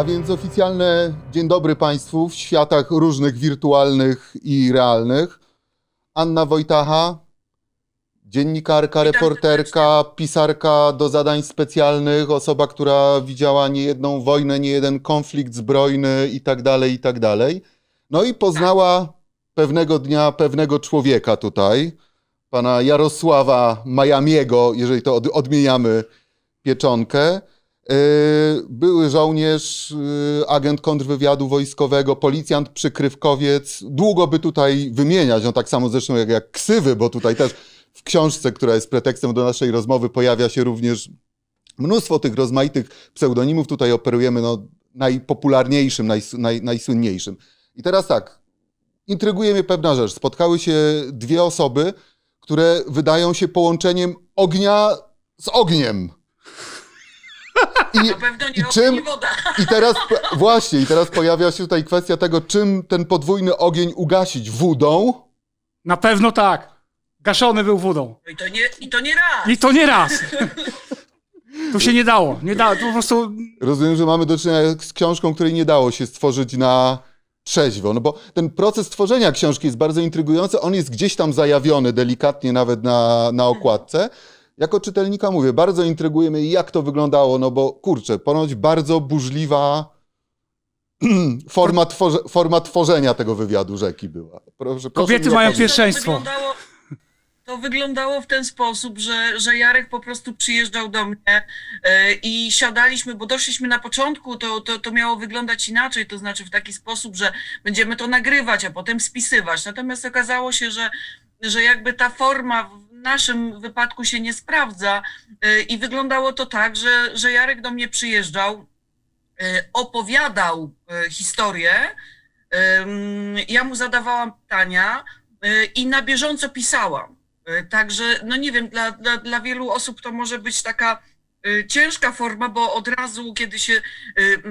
A więc oficjalne dzień dobry Państwu w światach różnych wirtualnych i realnych. Anna Wojtacha, dziennikarka, reporterka, pisarka do zadań specjalnych, osoba, która widziała niejedną wojnę, niejeden konflikt zbrojny i tak dalej, i tak dalej. No i poznała pewnego dnia pewnego człowieka tutaj, pana Jarosława Majamiego, jeżeli to od, odmieniamy pieczonkę. Yy, Były żołnierz, yy, agent kontrwywiadu wojskowego, policjant, przykrywkowiec. Długo by tutaj wymieniać, on tak samo zresztą jak, jak ksywy, bo tutaj też w książce, która jest pretekstem do naszej rozmowy, pojawia się również mnóstwo tych rozmaitych pseudonimów. Tutaj operujemy no, najpopularniejszym, naj, najsłynniejszym. I teraz tak, intryguje mnie pewna rzecz. Spotkały się dwie osoby, które wydają się połączeniem ognia z ogniem. I, Na pewno nie i czym, i woda. i teraz właśnie, i teraz pojawia się tutaj kwestia tego, czym ten podwójny ogień ugasić? Wodą? Na pewno tak. Gaszony był wodą. I to nie, i to nie raz. I to nie raz. Tu się nie dało. Nie dało. To po prostu Rozumiem, że mamy do czynienia z książką, której nie dało się stworzyć na trzeźwo. No bo ten proces tworzenia książki jest bardzo intrygujący. On jest gdzieś tam zajawiony delikatnie nawet na, na okładce. Jako czytelnika mówię, bardzo intryguje mnie, jak to wyglądało, no bo kurczę, ponoć bardzo burzliwa forma, tworze, forma tworzenia tego wywiadu rzeki była. Proszę, Kobiety mają pierwszeństwo. To wyglądało, to wyglądało w ten sposób, że, że Jarek po prostu przyjeżdżał do mnie e, i siadaliśmy, bo doszliśmy na początku, to, to, to miało wyglądać inaczej, to znaczy w taki sposób, że będziemy to nagrywać, a potem spisywać. Natomiast okazało się, że, że jakby ta forma w naszym wypadku się nie sprawdza e, i wyglądało to tak, że, że Jarek do mnie przyjeżdżał, e, opowiadał e, historię, Ja mu zadawałam pytania y, i na bieżąco pisałam. Y, Także, no nie wiem, dla, dla, dla wielu osób to może być taka y, ciężka forma, bo od razu, kiedy się y,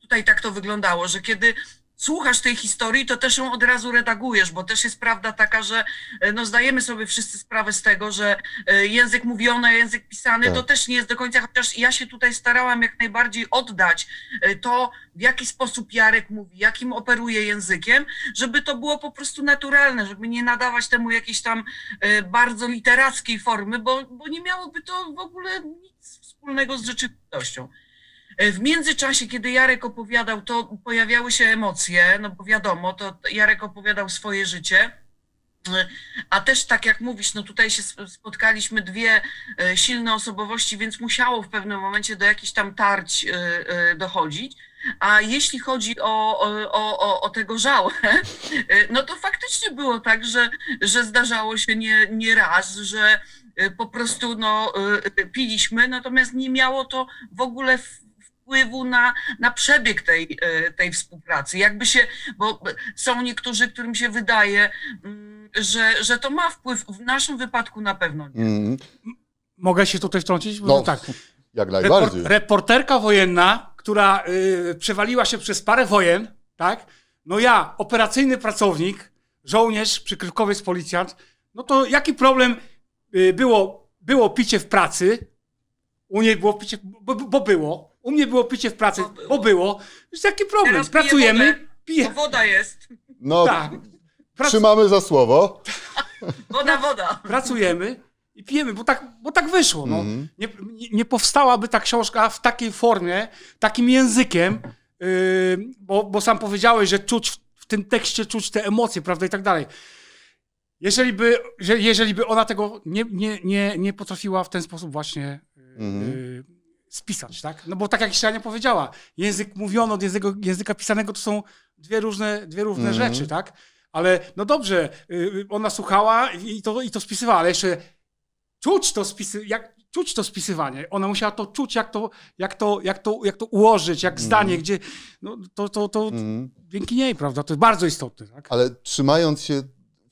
tutaj tak to wyglądało, że kiedy słuchasz tej historii, to też ją od razu redagujesz, bo też jest prawda taka, że y, no zdajemy sobie wszyscy sprawę z tego, że y, język mówiony, język pisany Tak. to też nie jest do końca, chociaż ja się tutaj starałam jak najbardziej oddać y, to, w jaki sposób Jarek mówi, jakim operuje językiem, żeby to było po prostu naturalne, żeby nie nadawać temu jakiejś tam bardzo literackiej formy, bo, bo nie miałoby to w ogóle nic wspólnego z rzeczywistością. Y, W międzyczasie, kiedy Jarek opowiadał, to pojawiały się emocje, no bo wiadomo, to Jarek opowiadał swoje życie. Y, A też tak jak mówisz, no tutaj się sp- spotkaliśmy dwie y, silne osobowości, więc musiało w pewnym momencie do jakichś tam tarć dochodzić. A jeśli chodzi o, o, o, o- tego żałę, no to faktycznie było tak, że, że zdarzało się nie, nie raz, że po prostu no, piliśmy, natomiast nie miało to w ogóle wpływu na, na przebieg tej, y, tej współpracy. Jakby się, bo są niektórzy, którym się wydaje, mm, że, że to ma wpływ, w naszym wypadku na pewno nie. Mm, mogę się tutaj wtrącić? Bo no, tak. jak Repor- najbardziej. reporterka wojenna, która y, przewaliła się przez parę wojen, tak? No ja, operacyjny pracownik, żołnierz, przykrywkowiec, policjant, no to jaki problem y, było, było picie w pracy? U niej było picie, bo, bo było. U mnie było picie w pracy, Bo było. bo było. Jest jaki problem? Teraz piję Pracujemy, wodę. pije. To woda jest. No, Tak. Prac, trzymamy za słowo. Woda, woda. pracujemy i pijemy, bo tak, bo tak wyszło. No. Mhm. Nie, nie, powstałaby ta książka w takiej formie, takim językiem, yy, bo, bo sam powiedziałeś, że czuć w, w tym tekście, czuć te emocje, prawda, i tak dalej. Jeżeli by, że, jeżeli by ona tego nie, nie, nie, nie potrafiła w ten sposób właśnie yy, Mhm. Spisać, tak? No bo tak jak Ściania powiedziała, język mówiony od języka, języka pisanego to są dwie różne, dwie różne Mhm. rzeczy, tak? Ale no dobrze, yy, ona słuchała i to, i to spisywała, ale jeszcze czuć to, spisy, jak, czuć to spisywanie. Ona musiała to czuć, jak to, jak to, jak to, jak to ułożyć, jak zdanie, gdzie. No, to, to, to Mhm. dzięki niej, prawda? To jest bardzo istotne. Tak? Ale trzymając się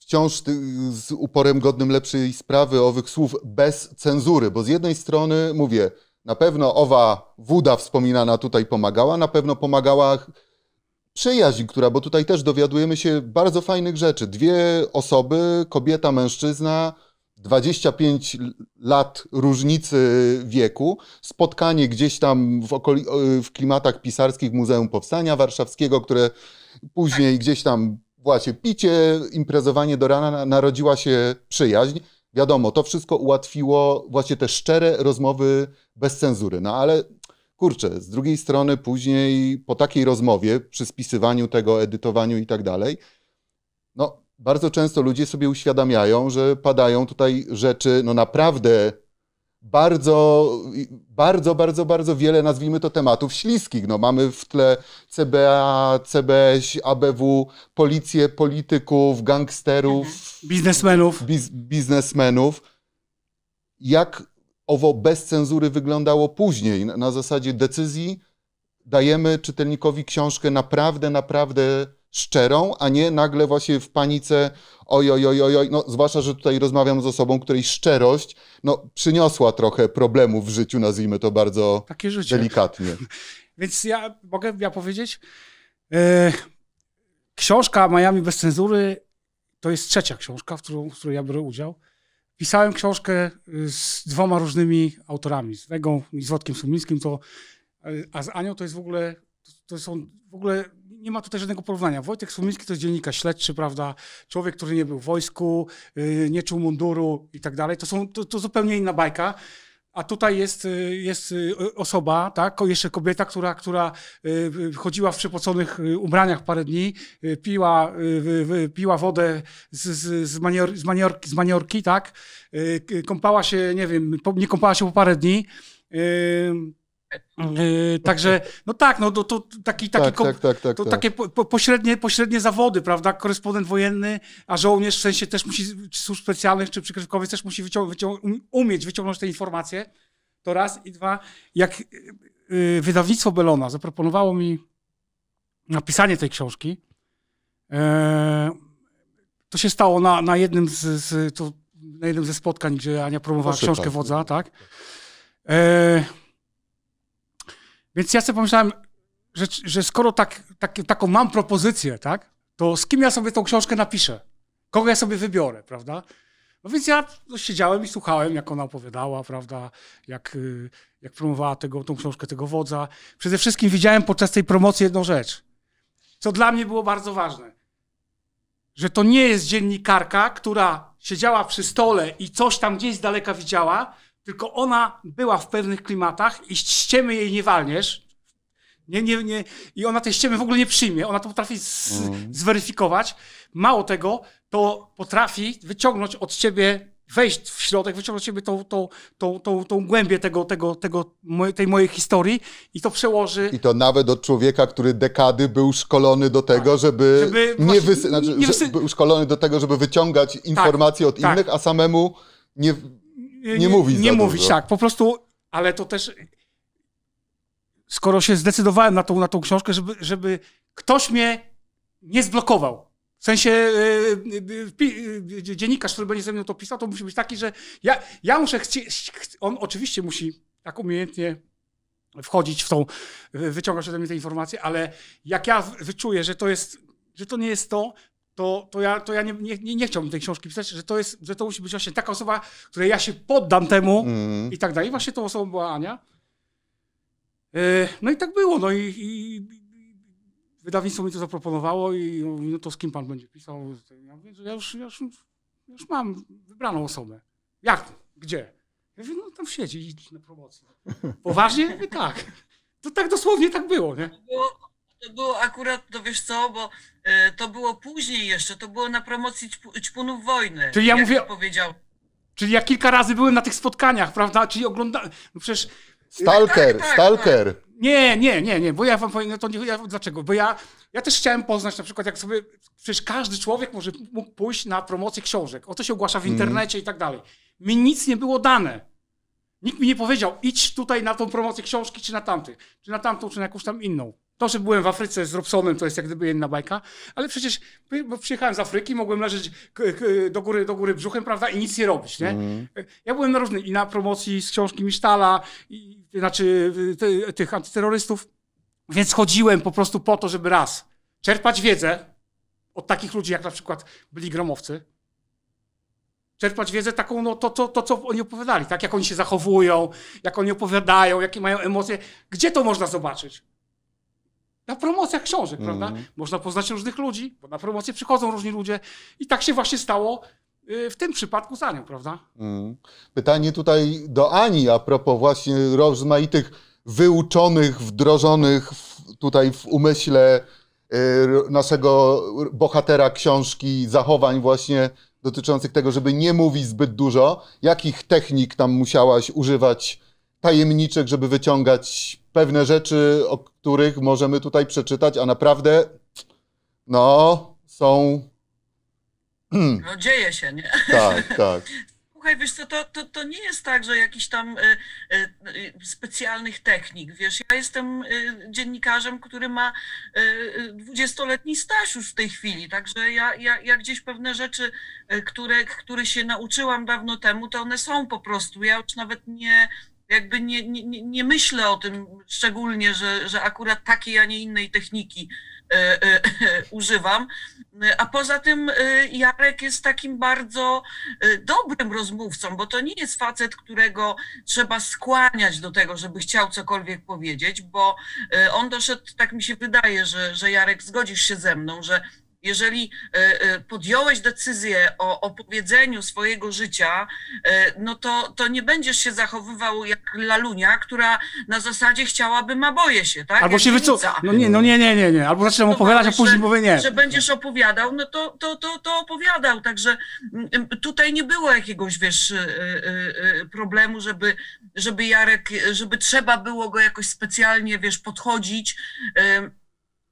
wciąż z uporem godnym lepszej sprawy owych słów bez cenzury, bo z jednej strony mówię, na pewno owa woda wspominana tutaj pomagała, na pewno pomagała przyjaźń, która, bo tutaj też dowiadujemy się bardzo fajnych rzeczy. Dwie osoby, kobieta, mężczyzna, 25 l- lat różnicy wieku, spotkanie gdzieś tam w, w klimatach pisarskich Muzeum Powstania Warszawskiego, które później gdzieś tam właśnie picie, imprezowanie do rana, na- narodziła się przyjaźń. Wiadomo, to wszystko ułatwiło właśnie te szczere rozmowy bez cenzury. No ale kurczę, z drugiej strony później po takiej rozmowie, przy spisywaniu tego, edytowaniu i tak dalej, no bardzo często ludzie sobie uświadamiają, że padają tutaj rzeczy, no naprawdę bardzo, bardzo, bardzo, bardzo wiele, nazwijmy to, tematów śliskich. No, mamy w tle CBA, CBŚ, ABW, policję, polityków, gangsterów, Biznesmenów. biz, biznesmenów. Jak owo bez cenzury wyglądało później? Na, na zasadzie decyzji dajemy czytelnikowi książkę naprawdę, naprawdę szczerą, a nie nagle właśnie w panice oj, oj, oj, oj, oj. No, zwłaszcza, że tutaj rozmawiam z osobą, której szczerość no, przyniosła trochę problemów w życiu, nazwijmy to bardzo Takie życie. delikatnie. Więc ja mogę ja powiedzieć, e, książka Miami bez cenzury to jest trzecia książka, w, którą, w której ja biorę udział. Pisałem książkę y, z dwoma różnymi autorami, z Wegą i z Wodkiem Sumińskim, to, y, a z Anią to jest w ogóle, to są w ogóle, nie ma tutaj żadnego porównania. Wojtek Sumiński to jest dziennikarz śledczy, prawda, człowiek, który nie był w wojsku, y, nie czuł munduru i tak dalej. To, są, to, to zupełnie inna bajka. A tutaj jest, y, jest y, osoba, tak, jeszcze kobieta, która, która chodziła w przypoconych ubraniach parę dni, piła, piła wodę z, z, z, manior, z, maniorki, z maniorki, tak, kąpała się, nie wiem, nie kąpała się po parę dni. Y, y, Także, no tak, no to, to taki, taki Tak, tak, tak, tak. to tak. takie po, po, pośrednie, pośrednie zawody, prawda? Korespondent wojenny, a żołnierz w sensie też musi, czy służb specjalnych, czy przykrywkowych też musi wycią, wycią, um- umieć wyciągnąć te informacje. To raz. I dwa, jak y, y, wydawnictwo Belona zaproponowało mi napisanie tej książki, e, to się stało na, na jednym z, z to, na jednym ze spotkań, gdzie Ania promowała Proszę książkę wodza, tak? E, więc ja sobie pomyślałem, że, że skoro tak, tak, taką mam propozycję, tak, to z kim ja sobie tą książkę napiszę? Kogo ja sobie wybiorę, prawda? No więc ja no, siedziałem i słuchałem, jak ona opowiadała, prawda, jak, y, jak promowała tego, tą książkę tego wodza. Przede wszystkim widziałem podczas tej promocji jedną rzecz, co dla mnie było bardzo ważne. Że to nie jest dziennikarka, która siedziała przy stole i coś tam gdzieś z daleka widziała, tylko ona była w pewnych klimatach i ściemy jej nie walniesz. Nie, nie, nie. I ona tej ściemy w ogóle nie przyjmie. Ona to potrafi z, Mhm. zweryfikować. Mało tego, to potrafi wyciągnąć od ciebie, wejść w środek, wyciągnąć od ciebie tą, tą, tą, tą, tą głębię tego, tego, tego, tej mojej historii i to przełoży. I to nawet od człowieka, który dekady był szkolony do tego, żeby, Tak. Żeby nie, właśnie wysy... znaczy, nie wysy- był szkolony do tego, żeby wyciągać informacje od tak. innych, a samemu nie, nie mówić Nie mówić, dużo. tak. Po prostu, ale to też. Skoro się zdecydowałem na tą, na tą książkę, żeby, żeby ktoś mnie nie zblokował. W sensie yy, yy, dziennikarz, który będzie ze mną to pisał, to musi być taki, że ja, ja muszę chcieć. On oczywiście musi tak umiejętnie wchodzić w tą, wy- wyciągać ode mnie te informacje, ale jak ja wyczuję, że to jest, że to nie jest to, to, to ja, to ja nie, nie, nie, nie chciałbym tej książki pisać, że to, jest, że to musi być właśnie taka osoba, której ja się poddam temu Mm. i tak dalej. Właśnie tą osobą była Ania. E, No i tak było. No i, i wydawnictwo mi to zaproponowało i no, mówi, no to z kim pan będzie pisał? Ja mówię, że ja już, ja już, ja już mam wybraną osobę. Jak? Gdzie? Ja mówię, no tam siedzi idź na promocję. Poważnie? Ja mówię, tak. To tak dosłownie tak było, nie? To było akurat, to wiesz co, bo e, to było później jeszcze, to było na promocji ćpu, ćpunów wojny. Czyli ja jak mówię- to powiedział. Czyli ja kilka razy byłem na tych spotkaniach, prawda? Czyli oglądałem. No przecież Stalker, Tak, tak, stalker. Nie, nie, nie, nie, bo ja wam powiem, no to nie, ja, dlaczego? Bo ja, ja też chciałem poznać na przykład, jak sobie, przecież każdy człowiek może mógł pójść na promocję książek, o to się ogłasza w internecie i tak dalej. Mi nic nie było dane. Nikt mi nie powiedział, idź tutaj na tą promocję książki, czy na tamty, czy na tamtą, czy na jakąś tam inną. To, że byłem w Afryce z Robsonem, to jest jak gdyby jedna bajka, ale przecież bo przyjechałem z Afryki, mogłem leżeć do góry, do góry brzuchem, prawda, i nic nie robić, nie? Ja byłem na różnych, i na promocji z książki Misztala, i, znaczy ty, tych antyterrorystów, więc chodziłem po prostu po to, żeby raz czerpać wiedzę od takich ludzi, jak na przykład byli gromowcy, czerpać wiedzę taką, no to, to, to, co oni opowiadali, tak? Jak oni się zachowują, jak oni opowiadają, jakie mają emocje. Gdzie to można zobaczyć? Na promocjach książek, Mhm. prawda? Można poznać różnych ludzi, bo na promocje przychodzą różni ludzie. I tak się właśnie stało y, w tym przypadku z Anią, prawda? Mm. Pytanie tutaj do Ani a propos właśnie rozmaitych wyuczonych, wdrożonych w, tutaj w umyśle y, naszego bohatera książki zachowań właśnie dotyczących tego, żeby nie mówić zbyt dużo. Jakich technik tam musiałaś używać tajemniczych, żeby wyciągać pewne rzeczy, o których możemy tutaj przeczytać, a naprawdę no są No dzieje się, nie? tak, tak. Słuchaj, wiesz co, to, to, to nie jest tak, że jakichś tam y, y, specjalnych technik, wiesz, ja jestem y, dziennikarzem, który ma dwudziestoletni staż już w tej chwili, także ja, ja, ja gdzieś pewne rzeczy, które, które się nauczyłam dawno temu, to one są po prostu, ja już nawet nie, jakby nie, nie, nie- myślę o tym szczególnie, że, że akurat takiej, a nie innej techniki y, y, używam, a poza tym y, Jarek jest takim bardzo y, dobrym rozmówcą, bo to nie jest facet, którego trzeba skłaniać do tego, żeby chciał cokolwiek powiedzieć, bo y, on doszedł, tak mi się wydaje, że, że Jarek, zgodzisz się ze mną, że jeżeli y, y, podjąłeś decyzję o opowiedzeniu swojego życia, y, no to, to nie będziesz się zachowywał jak lalunia, która na zasadzie chciałaby ma boję się, tak? Albo Jak się wycof... dziewica No nie, no nie, nie, nie, nie. Albo zaczynam opowiadać, a później mówię nie. że będziesz opowiadał, no to, to, to, to opowiadał. Także mm, tutaj nie było jakiegoś, wiesz, problemu, żeby, żeby Jarek, żeby trzeba było go jakoś specjalnie, wiesz, podchodzić,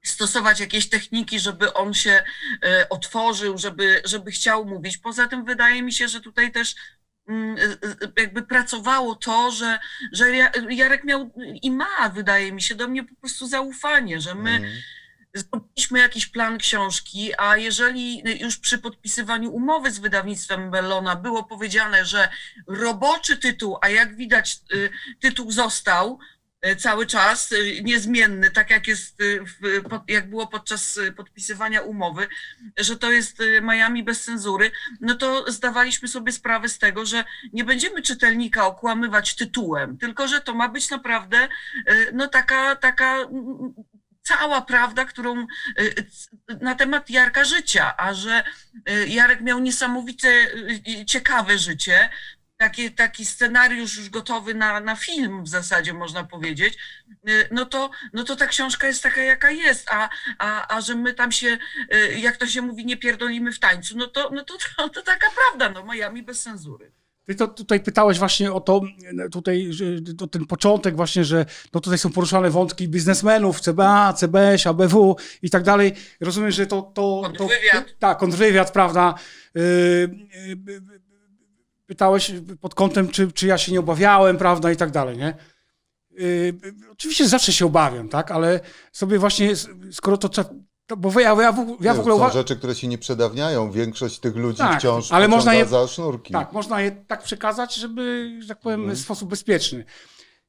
stosować jakieś techniki, żeby on się y, otworzył, żeby, żeby chciał mówić. Poza tym wydaje mi się, że tutaj też mm, y, y, jakby pracowało to, że, że Ja- Jarek miał i ma, wydaje mi się, do mnie po prostu zaufanie, że my Mm. zrobiliśmy jakiś plan książki, a jeżeli już przy podpisywaniu umowy z wydawnictwem Bellona było powiedziane, że roboczy tytuł, a jak widać y, tytuł został cały czas y, niezmienny, tak jak jest pod- jak było podczas podpisywania umowy, że to jest Miami bez cenzury, no to zdawaliśmy sobie sprawę z tego, że nie będziemy czytelnika okłamywać tytułem, tylko że to ma być naprawdę no taka, taka cała prawda, którą na temat Jarka życia, a że Jarek miał niesamowite, y, ciekawe życie, taki, taki scenariusz już gotowy na, na film w zasadzie można powiedzieć, y, no to, no to ta książka jest taka, jaka jest, a, a, a że my tam się, y, jak to się mówi, nie pierdolimy w tańcu, no to, no to, to, to taka prawda, no Miami bez cenzury. Ty to tutaj pytałeś właśnie o to, e, tutaj, to ten początek właśnie, że no tutaj są poruszane wątki biznesmenów, CBA, CBS, ABW i tak dalej. Rozumiem, że to... to, to Kontrwywiad. tak, kontrwywiad, prawda. Yy, yy, pytałeś pod kątem, czy, czy ja się nie obawiałem, prawda, i tak dalej, nie? Yy, oczywiście zawsze się obawiam, tak, ale sobie właśnie, skoro to... To, bo ja, ja, w- ja w ogóle... Są rzeczy, które się nie przedawniają. Większość tych ludzi Tak, wciąż ale można je- za sznurki. Tak, można je tak przekazać, żeby, że tak powiem, Mhm. w sposób bezpieczny.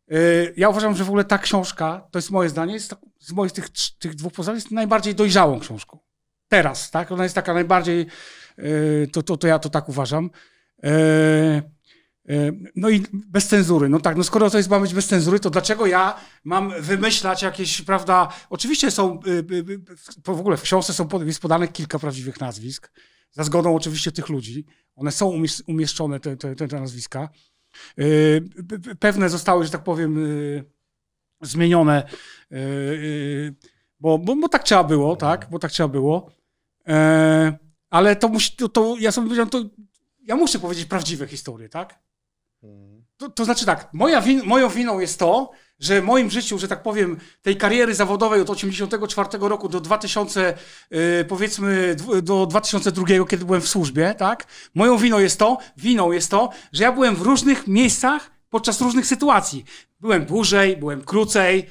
Yy, Ja uważam, że w ogóle ta książka, to jest moje zdanie, jest tak, z moich tych, tych dwóch postaci jest najbardziej dojrzałą książką. Teraz, tak? Ona jest taka najbardziej, yy, to, to, to ja to tak uważam. Yy, yy, No i bez cenzury. No tak, no skoro to jest ma być bez cenzury, to dlaczego ja mam wymyślać jakieś, prawda? Oczywiście są, yy, yy, yy, w ogóle w książce są jest podane kilka prawdziwych nazwisk, za zgodą oczywiście tych ludzi. One są umies- umieszczone, te, te, te, nazwiska. Pewne zostały, że tak powiem, zmienione, bo, bo, bo tak trzeba było, tak? Bo tak trzeba było. E, Ale to musi, to, to ja sobie powiedziałem, to ja muszę powiedzieć prawdziwe historie, tak? Mhm. To, to znaczy tak, moja win, moją winą jest to, że w moim życiu, że tak powiem, tej kariery zawodowej od 84 roku do 2000, yy, powiedzmy, do 2002, kiedy byłem w służbie, tak? Moją winą jest to, winą jest to, że ja byłem w różnych miejscach podczas różnych sytuacji. Byłem dłużej, byłem krócej.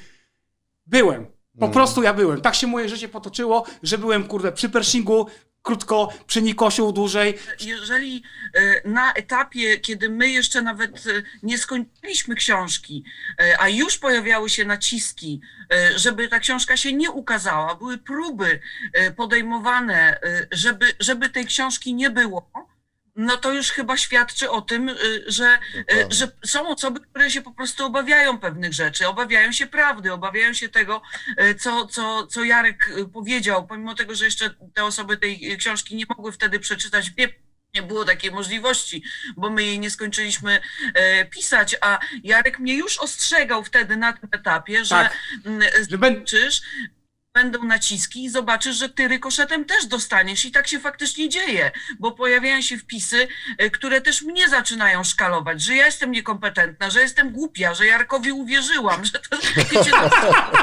Byłem. Po prostu ja byłem. Tak się moje życie potoczyło, że byłem, kurde, przy Pershingu krótko, przy Nikosiu dłużej. jeżeli e, na etapie, kiedy my jeszcze nawet e, nie skończyliśmy książki, e, a już pojawiały się naciski, żeby ta książka się nie ukazała, były próby podejmowane, żeby, żeby tej książki nie było, no to już chyba świadczy o tym, y, że, y, Dokładnie. że są osoby, które się po prostu obawiają pewnych rzeczy, obawiają się prawdy, obawiają się tego, y, co, co, co Jarek powiedział, pomimo tego, że jeszcze te osoby tej książki nie mogły wtedy przeczytać. Nie, nie było takiej możliwości, bo my jej nie skończyliśmy e, pisać, a Jarek mnie już ostrzegał wtedy na tym etapie, że Tak. mm, zobaczysz, będą naciski i zobaczysz, że ty rykoszetem też dostaniesz i tak się faktycznie dzieje, bo pojawiają się wpisy, e, które też mnie zaczynają szkalować, że ja jestem niekompetentna, że jestem głupia, że Jarkowi uwierzyłam, że to wiecie, no,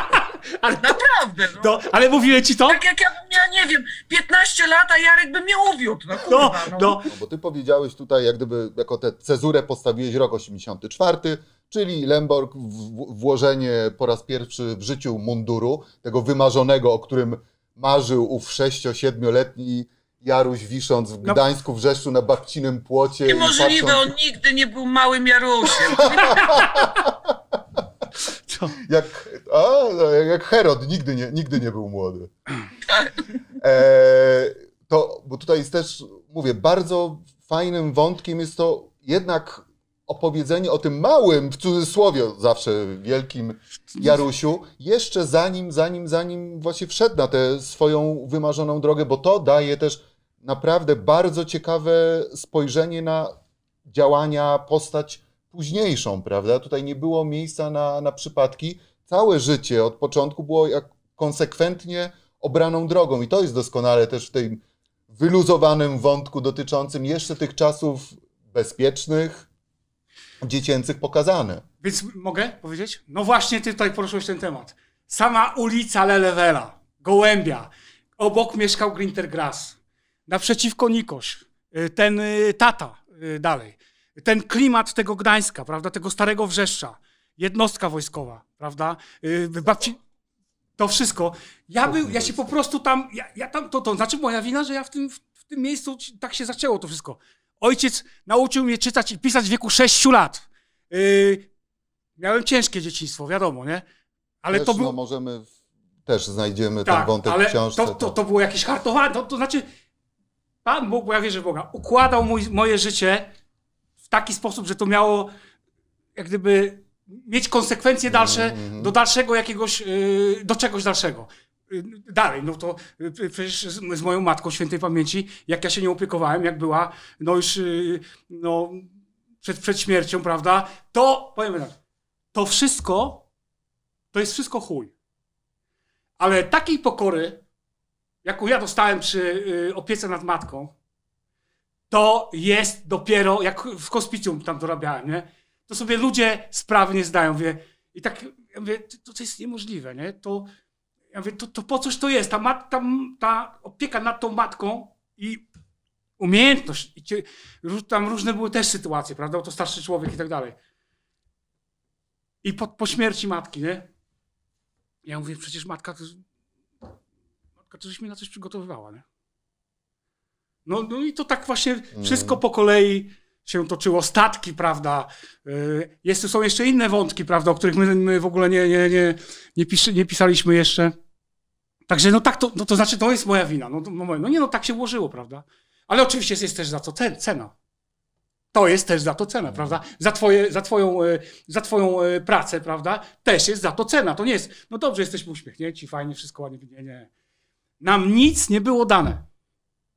ale, naprawdę, no. to, ale mówiłem ci to? Tak jak ja bym miała, nie wiem, 15 lat, a Jarek by mnie uwiódł, no No, kurwa, no. no. No bo ty powiedziałeś tutaj, jak gdyby jako tę cezurę postawiłeś rok 84, czyli Lemborg w- włożenie po raz pierwszy w życiu munduru, tego wymarzonego, o którym marzył ów 6-7-letni Jaruś wisząc w No. Gdańsku w Rzeszczu na babcinym płocie. i Niemożliwe, patrząc, on nigdy nie był małym Jarusiem. Co? Jak, a, no, jak Herod, nigdy nie, nigdy nie był młody. Tak. E, to, bo tutaj jest też, mówię, bardzo fajnym wątkiem jest to jednak opowiedzenie o tym małym, w cudzysłowie zawsze wielkim Jarusiu, jeszcze zanim, zanim, zanim właśnie wszedł na tę swoją wymarzoną drogę, bo to daje też naprawdę bardzo ciekawe spojrzenie na działania, postać późniejszą, prawda? Tutaj nie było miejsca na, na przypadki. Całe życie od początku było jak konsekwentnie obraną drogą i to jest doskonale też w tym wyluzowanym wątku dotyczącym jeszcze tych czasów bezpiecznych, dziecięcych pokazane. Więc mogę powiedzieć? No właśnie, ty tutaj poruszyłeś ten temat. Sama ulica Lelewela, Gołębia. Obok mieszkał Grintergrass. Naprzeciwko Nikoś. Y, Ten y, tata y, dalej. Ten klimat tego Gdańska, prawda? Tego starego Wrzeszcza. Jednostka wojskowa, prawda? Babci... To wszystko. Ja, był, ja się po prostu tam, ja, ja tam, to, to znaczy moja wina, że ja w tym, w, tym miejscu tak się zaczęło to wszystko. Ojciec nauczył mnie czytać i pisać w wieku 6 lat. Yy, miałem ciężkie dzieciństwo, wiadomo, nie? Ale Też, to był. no, możemy, też znajdziemy ten tak, wątek ale w książce. to, to, to było jakieś hartowanie. To, to znaczy, Pan Bóg, bo ja wierzę w Boga, układał mój, moje życie w taki sposób, że to miało jak gdyby mieć konsekwencje dalsze mhm. do dalszego jakiegoś, yy, do czegoś dalszego. Yy, Dalej, no to yy, przecież z, moją matką świętej pamięci, jak ja się nie opiekowałem, jak była, no już yy, no, przed, przed śmiercią, prawda, to powiem tak, to wszystko, to jest wszystko chuj. Ale takiej pokory, jaką ja dostałem przy y, opiece nad matką, to jest dopiero, jak w hospicjum tam dorabiałem, nie? To sobie ludzie sprawy nie zdają, wie. I tak, ja mówię, to, to jest niemożliwe, nie? To, ja mówię, to, to po coś to jest? Ta, mat, ta, ta opieka nad tą matką i umiejętność. I ró- tam różne były też sytuacje, prawda? Bo to starszy człowiek i tak dalej. I po, po śmierci matki, nie? Ja mówię, przecież matka, to, matka żeś mnie na coś przygotowywała, nie? No, no i to tak właśnie wszystko po kolei się toczyło. Statki, prawda? Yy, Jest, są jeszcze inne wątki, prawda, o których my, my w ogóle nie, nie, nie, nie, pisze, nie pisaliśmy jeszcze. Także no tak, to, no to znaczy to jest moja wina. No, no, no nie, no tak się ułożyło, prawda? Ale oczywiście jest, jest też za to cen, cena. To jest też za to cena, prawda? Za, twoje, za, twoją, e, za twoją e, pracę, prawda? Też jest za to cena. To nie jest, no dobrze, jesteśmy uśmiechnięci, fajnie, wszystko ładnie. Nie, nie. Nam nic nie było dane.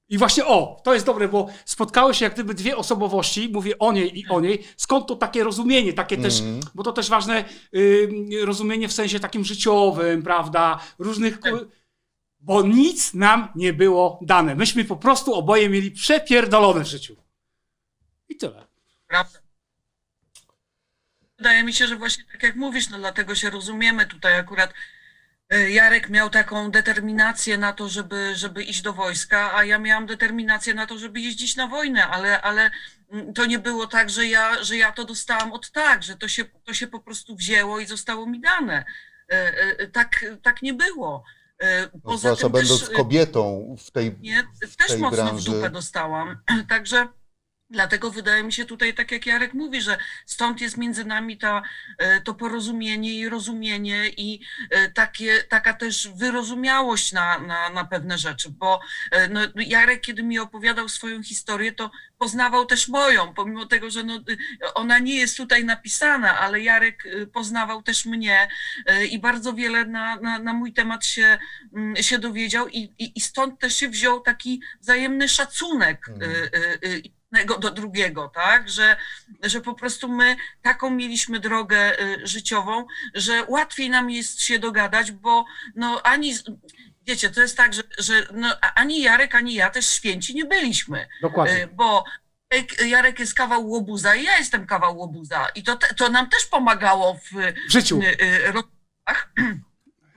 I właśnie o, to jest dobre, bo spotkały się jak gdyby dwie osobowości, mówię o niej i o niej. Skąd to takie rozumienie, takie też, Mhm. bo to też ważne y, rozumienie w sensie takim życiowym, prawda? Różnych. ku- Bo nic nam nie było dane. Myśmy po prostu oboje mieli przepierdolone w życiu. I tyle. Prawda. Wydaje mi się, że właśnie tak jak mówisz, no dlatego się rozumiemy tutaj akurat. E, Jarek miał taką determinację na to, żeby, żeby iść do wojska, a ja miałam determinację na to, żeby jeździć na wojnę, ale, ale mm, to nie było tak, że ja, że ja to dostałam od tak, że to się, to się po prostu wzięło i zostało mi dane. E, e, Tak, tak nie było. No, Poza zwłaszcza tym będąc też, e, kobietą w tej nie, też tej mocno branży. w dupę dostałam. Także Dlatego wydaje mi się tutaj, tak jak Jarek mówi, że stąd jest między nami ta, e, to porozumienie i rozumienie i e, takie, taka też wyrozumiałość na, na, na pewne rzeczy, bo e, no, Jarek, kiedy mi opowiadał swoją historię, to poznawał też moją, pomimo tego, że no, ona nie jest tutaj napisana, ale Jarek poznawał też mnie i bardzo wiele na, na, na mój temat się, mm, się dowiedział i, i, i stąd też się wziął taki wzajemny szacunek. Mhm jednego do drugiego, tak? Że, że po prostu my taką mieliśmy drogę y, życiową, że łatwiej nam jest się dogadać, bo no ani, wiecie, to jest tak, że, że no, ani Jarek, ani ja też święci nie byliśmy. Dokładnie. Y, bo Jarek jest kawał łobuza i ja jestem kawał łobuza. I to, to nam też pomagało w, w życiu. Y,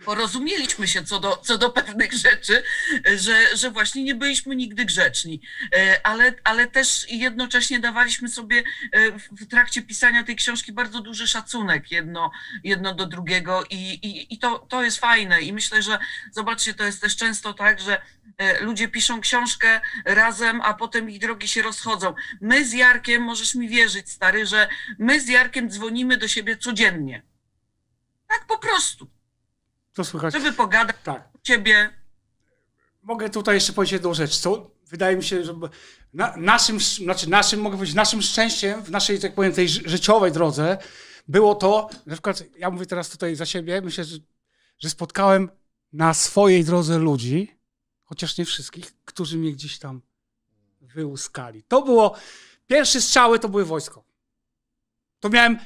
porozumieliśmy się co do, co do pewnych rzeczy, że, że właśnie nie byliśmy nigdy grzeczni, e, ale, ale też jednocześnie dawaliśmy sobie e, w trakcie pisania tej książki bardzo duży szacunek jedno, jedno do drugiego i, i, i to, to jest fajne i myślę, że zobaczcie, to jest też często tak, że e, ludzie piszą książkę razem, a potem ich drogi się rozchodzą. My z Jarkiem, możesz mi wierzyć, stary, że my z Jarkiem dzwonimy do siebie codziennie. Tak po prostu. To słychać. Żeby pogadać tak. u ciebie. Mogę tutaj jeszcze powiedzieć jedną rzecz, co wydaje mi się, że na, naszym, znaczy naszym, mogę powiedzieć, naszym szczęściem w naszej, tak powiem, tej życiowej drodze było to, na przykład, ja mówię teraz tutaj za siebie, myślę, że, że spotkałem na swojej drodze ludzi, chociaż nie wszystkich, którzy mnie gdzieś tam wyłuskali. To było, pierwsze strzały to były wojsko. To miałem,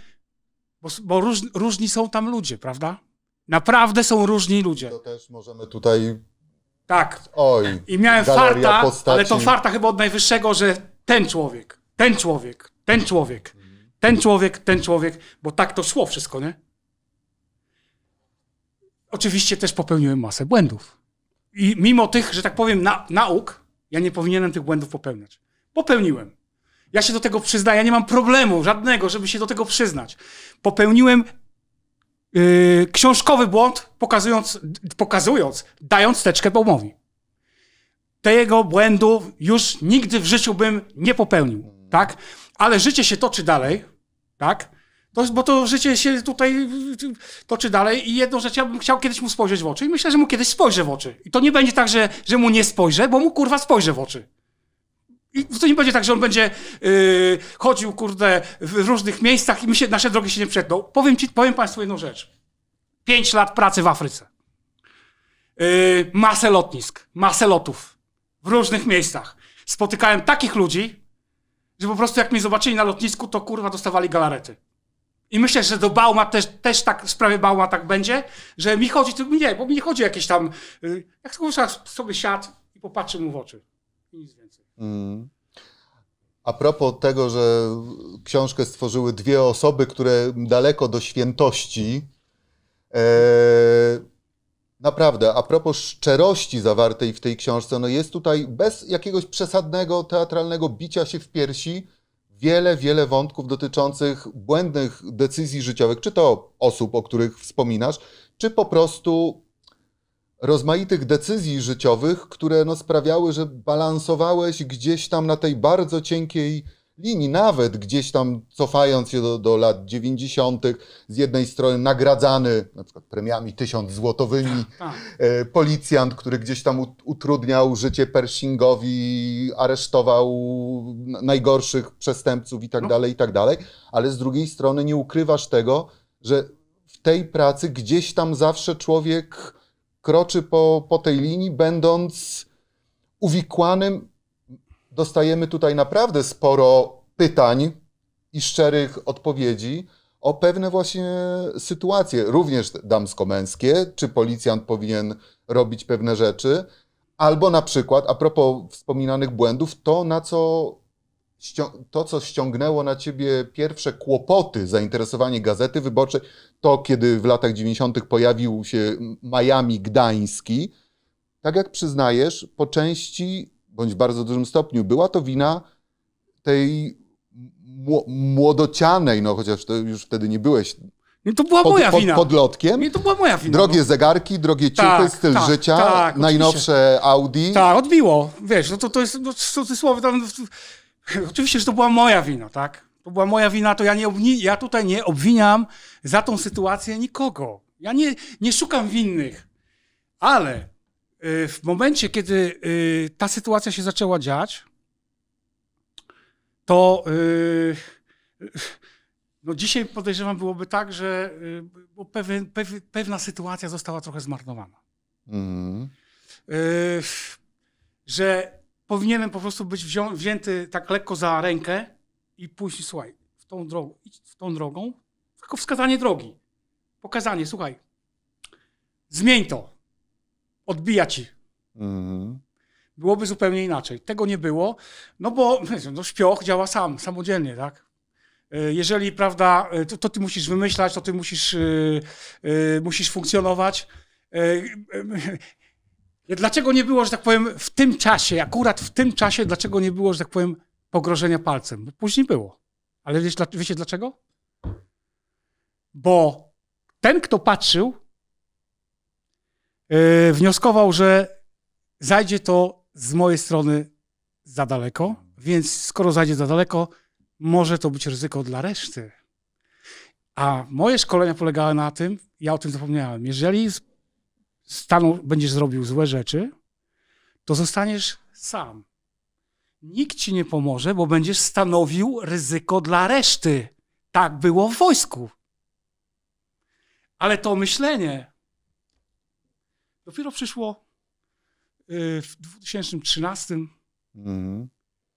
bo, bo róż, różni są tam ludzie, prawda? Naprawdę są różni ludzie. To też możemy tutaj. Tak. Oj. I miałem farta, postaci. ale to farta chyba od najwyższego, że ten człowiek, ten człowiek, ten człowiek, ten człowiek, ten człowiek, bo tak to szło wszystko, nie? Oczywiście też popełniłem masę błędów. I mimo tych, że tak powiem, na, nauk, ja nie powinienem tych błędów popełniać. Popełniłem. Ja się do tego przyznaję, ja nie mam problemu żadnego, żeby się do tego przyznać. Popełniłem yy, książkowy błąd, pokazując, pokazując, dając teczkę Baumowi. Tego błędu już nigdy w życiu bym nie popełnił, tak? Ale życie się toczy dalej, tak? To, bo to życie się tutaj toczy dalej i jedną rzecz, ja bym chciał kiedyś mu spojrzeć w oczy i myślę, że mu kiedyś spojrzę w oczy. I to nie będzie tak, że, że mu nie spojrzę, bo mu kurwa spojrzę w oczy. I to nie będzie tak, że on będzie yy, chodził, kurde, w różnych miejscach i my się, nasze drogi się nie przetną. Powiem ci, powiem Państwu jedną rzecz. Pięć lat pracy w Afryce. Yy, masę lotnisk, masę lotów w różnych miejscach. Spotykałem takich ludzi, że po prostu jak mnie zobaczyli na lotnisku, to kurwa dostawali galarety. I myślę, że do Bauma też, też tak, w sprawie Bauma tak będzie, że mi chodzi, to nie, bo mi nie chodzi jakieś tam, yy, jak sobie siadł i popatrzył mu w oczy. I nic więcej. Mm. A propos tego, że książkę stworzyły dwie osoby, które daleko do świętości. E, naprawdę, a propos szczerości zawartej w tej książce, no jest tutaj bez jakiegoś przesadnego teatralnego bicia się w piersi wiele, wiele wątków dotyczących błędnych decyzji życiowych, czy to osób, o których wspominasz, czy po prostu rozmaitych decyzji życiowych, które no sprawiały, że balansowałeś gdzieś tam na tej bardzo cienkiej linii, nawet gdzieś tam cofając się do, do lat 90., z jednej strony nagradzany na przykład premiami tysiąc złotowymi, tak, tak. e, policjant, który gdzieś tam utrudniał życie Pershingowi, aresztował najgorszych przestępców i tak no. dalej, i tak dalej, ale z drugiej strony nie ukrywasz tego, że w tej pracy gdzieś tam zawsze człowiek kroczy po, po tej linii, będąc uwikłanym. Dostajemy tutaj naprawdę sporo pytań i szczerych odpowiedzi o pewne właśnie sytuacje, również damsko-męskie, czy policjant powinien robić pewne rzeczy, albo na przykład, a propos wspominanych błędów, to na co to, co ściągnęło na ciebie pierwsze kłopoty, zainteresowanie gazety wyborczej, to kiedy w latach 90. pojawił się Miami Gdański, tak jak przyznajesz, po części, bądź w bardzo dużym stopniu, była to wina tej młodocianej, no chociaż to już wtedy nie byłeś nie, to była pod, moja pod, wina. Podlotkiem. Nie, to była moja wina. Drogie no. zegarki, drogie ciuchy, tak, styl tak, życia, tak, najnowsze Audi. Tak, odbiło. Wiesz, no to, to jest no, cudzysłowie tam Oczywiście, że to była moja wina, tak? To była moja wina, to ja, nie ja tutaj nie obwiniam za tą sytuację nikogo. Ja nie, nie szukam winnych. Ale y, w momencie, kiedy y, ta sytuacja się zaczęła dziać, to y, no dzisiaj podejrzewam byłoby tak, że pewien, pew, pewna sytuacja została trochę zmarnowana. Y, że powinienem po prostu być wzią- wzięty tak lekko za rękę i pójść, słuchaj, w tą drogą, idź w tą drogą, tylko wskazanie drogi, pokazanie, słuchaj, zmień to, odbija ci. Mhm. Byłoby zupełnie inaczej. Tego nie było, no bo no, śpioch działa sam, samodzielnie, tak? Y, Jeżeli, prawda, y, to, to ty musisz wymyślać, to ty musisz, y, y, musisz funkcjonować. Dlaczego nie było, że tak powiem, w tym czasie, akurat w tym czasie, dlaczego nie było, że tak powiem, pogrożenia palcem? Bo później było. Ale dla- wiecie dlaczego? Bo ten, kto patrzył, y, wnioskował, że zajdzie to z mojej strony za daleko, więc skoro zajdzie za daleko, może to być ryzyko dla reszty. A moje szkolenia polegały na tym, ja o tym zapomniałem, jeżeli staną, będziesz zrobił złe rzeczy, to zostaniesz sam. Nikt ci nie pomoże, bo będziesz stanowił ryzyko dla reszty. Tak było w wojsku. Ale to myślenie dopiero przyszło y, w 2013, Mhm.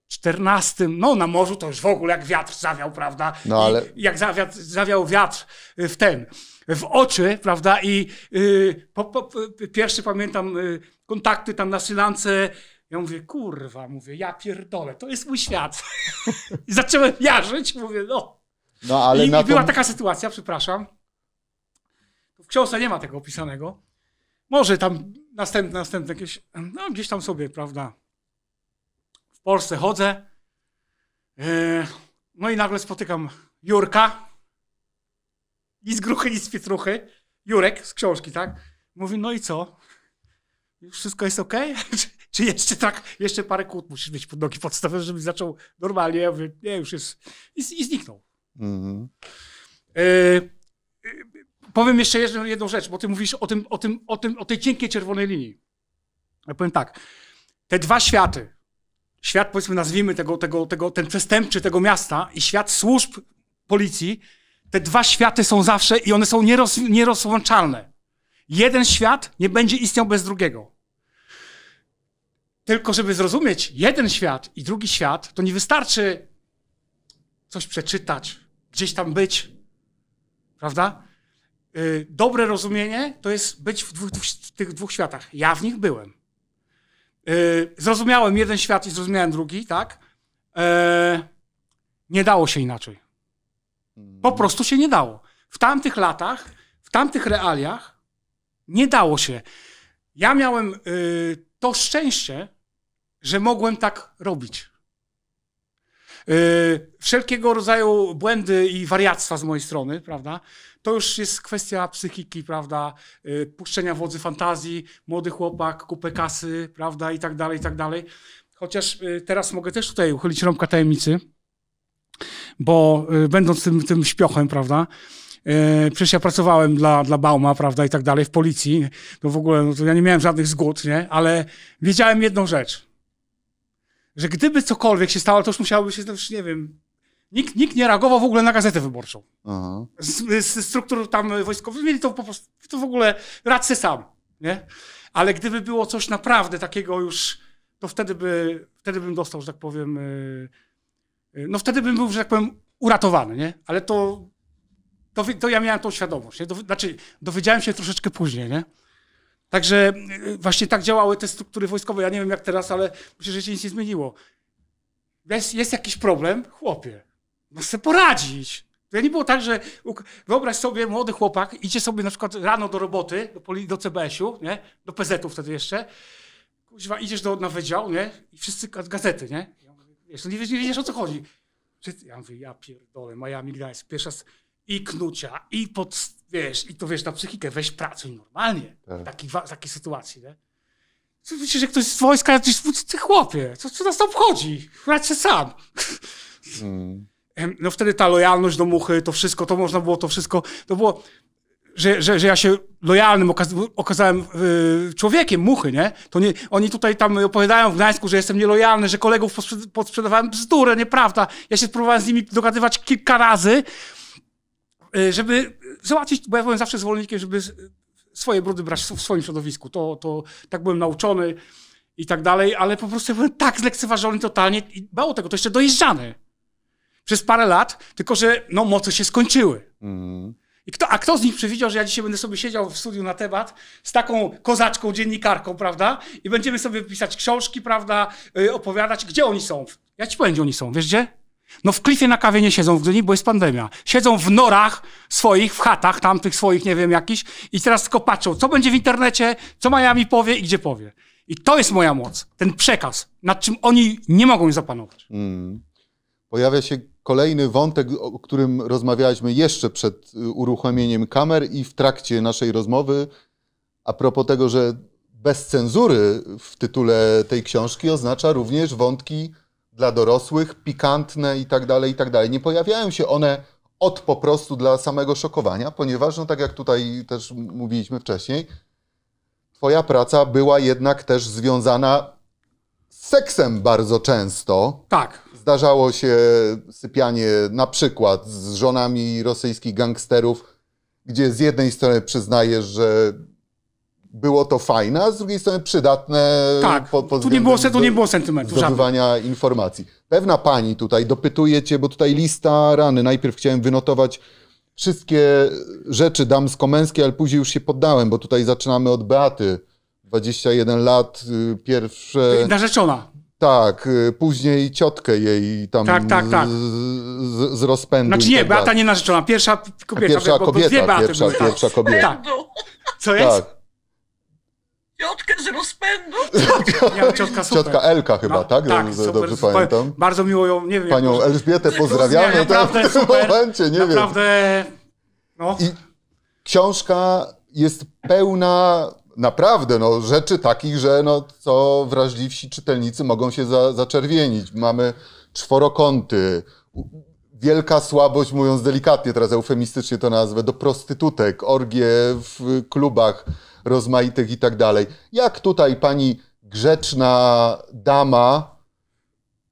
14, no na morzu to już w ogóle jak wiatr zawiał, prawda? No, ale- I jak zawiał, zawiał wiatr y, w ten, w oczy, prawda? I y, po, po, pierwszy pamiętam y, kontakty tam na Sylance. Ja mówię, kurwa, mówię, ja pierdolę, to jest mój świat. I zacząłem jarzyć, mówię, no. No ale I, i była tą... taka sytuacja, przepraszam. W książce nie ma tego opisanego. Może tam następne, następne jakieś, no gdzieś tam sobie, prawda. Polsce chodzę. e, No i nagle spotykam Jurka. Nic gruchy, nic pietruchy. Jurek z książki, tak? Mówi, no i co? Już wszystko jest ok? czy, czy jeszcze tak, jeszcze parę kłód musisz mieć pod nogi podstawowe, żeby zaczął normalnie? Ja mówię, nie, już jest. I, i zniknął. Mhm. E, e, powiem jeszcze jedną, jedną rzecz, bo ty mówisz o, tym, o, tym, o, tym, o tej cienkiej czerwonej linii. Ja powiem tak. Te dwa światy, świat powiedzmy nazwijmy tego, tego, tego, ten przestępczy tego miasta i świat służb policji, te dwa światy są zawsze i one są nieroz, nierozłączalne. Jeden świat nie będzie istniał bez drugiego. Tylko żeby zrozumieć jeden świat i drugi świat, to nie wystarczy coś przeczytać, gdzieś tam być, prawda? Y, Dobre rozumienie to jest być w, dwóch, w tych dwóch światach. Ja w nich byłem. Y, Zrozumiałem jeden świat i zrozumiałem drugi, tak? E, Nie dało się inaczej. Po prostu się nie dało. W tamtych latach, w tamtych realiach nie dało się. Ja miałem y, to szczęście, że mogłem tak robić. Yy, wszelkiego rodzaju błędy i wariactwa z mojej strony, prawda? To już jest kwestia psychiki, prawda? Yy, puszczenia wodzy fantazji, młody chłopak, kupę kasy, prawda? I tak dalej, i tak dalej. Chociaż yy, teraz mogę też tutaj uchylić rąbka tajemnicy, bo będąc tym, tym śpiochem, prawda? Przecież ja pracowałem dla, dla Bauma, prawda, i tak dalej, w policji. To w ogóle, no to ja nie miałem żadnych zgód, nie? Ale wiedziałem jedną rzecz że gdyby cokolwiek się stało, to już musiałoby się, to już nie wiem, nikt, nikt nie reagował w ogóle na gazetę wyborczą. Aha. Z, z struktur tam wojskowych mieli to po prostu, to w ogóle radź se sam, nie? Ale gdyby było coś naprawdę takiego już, to wtedy by, wtedy bym dostał, że tak powiem, yy, yy, no wtedy bym był, że tak powiem, uratowany, nie? Ale to, to, to ja miałem tą świadomość, nie? Do, znaczy, dowiedziałem się troszeczkę później, nie? Także y, właśnie tak działały te struktury wojskowe. Ja nie wiem jak teraz, ale myślę, że się nic nie zmieniło. Jest, jest jakiś problem, chłopie, no sobie poradzić. To nie było tak, że wyobraź sobie, młody chłopak, idzie sobie na przykład rano do roboty, do, do CBS-u, nie? do PZ-u wtedy jeszcze, Kuźwa, idziesz do, na wydział, nie? I wszyscy ga- gazety, nie? Ja mówię, wiesz, no nie, wiesz, nie wiesz o co chodzi. Ja mówię, ja pierdolę, Miami Gdańsk, pierwsza i knucia, i pod, wiesz, i to wiesz, na psychikę, weź pracuj normalnie Tak. w takiej, sytuacji, nie? Myślisz, że ktoś z wojska, ty, chłopie, co, co nas to obchodzi? Radź się sam. Mm. No wtedy ta lojalność do muchy, to wszystko, to można było to wszystko, to było, że, że, że ja się lojalnym okaz okazałem y, człowiekiem muchy, nie? To nie? Oni tutaj tam opowiadają w Gdańsku, że jestem nielojalny, że kolegów podsprzedawałem bzdurę, nieprawda. Ja się próbowałem z nimi dogadywać kilka razy, żeby załatwić, bo ja byłem zawsze zwolennikiem, żeby swoje brudy brać w swoim środowisku. To, to tak byłem nauczony i tak dalej, ale po prostu ja byłem tak zlekceważony totalnie i mało tego, to jeszcze dojeżdżany przez parę lat, tylko że no moce się skończyły. Mm. I kto, a kto z nich przewidział, że ja dzisiaj będę sobie siedział w studiu na temat z taką kozaczką, dziennikarką, prawda? I będziemy sobie pisać książki, prawda? Yy, opowiadać, gdzie oni są. Ja ci powiem, gdzie oni są. Wiesz gdzie? No w klifie na kawie nie siedzą w Gdyni, bo jest pandemia. Siedzą w norach swoich, w chatach tamtych swoich, nie wiem, jakichś i teraz tylko patrzą, co będzie w internecie, co Miami powie i gdzie powie. I to jest moja moc, ten przekaz, nad czym oni nie mogą zapanować. Mm. Pojawia się kolejny wątek, o którym rozmawialiśmy jeszcze przed y, uruchomieniem kamer i w trakcie naszej rozmowy, a propos tego, że bez cenzury w tytule tej książki oznacza również wątki dla dorosłych, pikantne i tak dalej, i tak dalej. Nie pojawiają się one od po prostu dla samego szokowania, ponieważ, no tak jak tutaj też mówiliśmy wcześniej, twoja praca była jednak też związana z seksem bardzo często. Tak, Zdarzało się sypianie na przykład z żonami rosyjskich gangsterów, gdzie z jednej strony przyznajesz, że było to fajne, a z drugiej strony przydatne tak. pod, pod tu, nie było, tu nie było sentymentu, żadnych. zdobywania informacji. Pewna pani tutaj dopytuje cię, bo tutaj lista rany. Najpierw chciałem wynotować wszystkie rzeczy damsko-męskie, ale później już się poddałem, bo tutaj zaczynamy od Beaty. 21 lat, y, pierwsze... Narzeczona. Tak, y, później ciotkę jej tam Tak, tak, tak. Z, z, z rozpędu. Znaczy nie, tak Beata nie narzeczona, pierwsza kobieta. Pierwsza bo- bo kobieta, dwie Beaty pierwsza, były. pierwsza kobieta. Tak. Co jest? Tak, Ciotkę z rozpędu. Ciotka super. ciotka Elka chyba, No, tak? tak, Dobrze, super, dobrze super. pamiętam. Bardzo miło ją, nie wiem. Panią Elżbietę Nie, pozdrawiamy tak, naprawdę w tym super. momencie, nie wiem. Naprawdę, no. I książka jest pełna naprawdę no, rzeczy takich, że no, co wrażliwsi czytelnicy mogą się za, zaczerwienić. Mamy czworokąty, wielka słabość, mówiąc delikatnie, teraz eufemistycznie to nazwę, do prostytutek, orgie w klubach rozmaitych i tak dalej. Jak tutaj pani grzeczna dama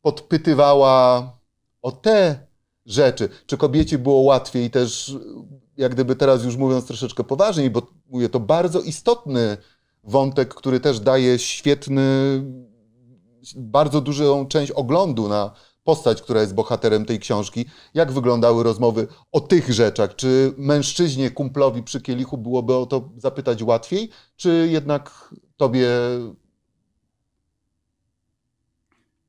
podpytywała o te rzeczy. Czy kobiecie było łatwiej też, jak gdyby teraz już mówiąc troszeczkę poważniej, bo mówię, to bardzo istotny wątek, który też daje świetny, bardzo dużą część oglądu na postać, która jest bohaterem tej książki. Jak wyglądały rozmowy o tych rzeczach? Czy mężczyźnie, kumplowi przy kielichu byłoby o to zapytać łatwiej, czy jednak tobie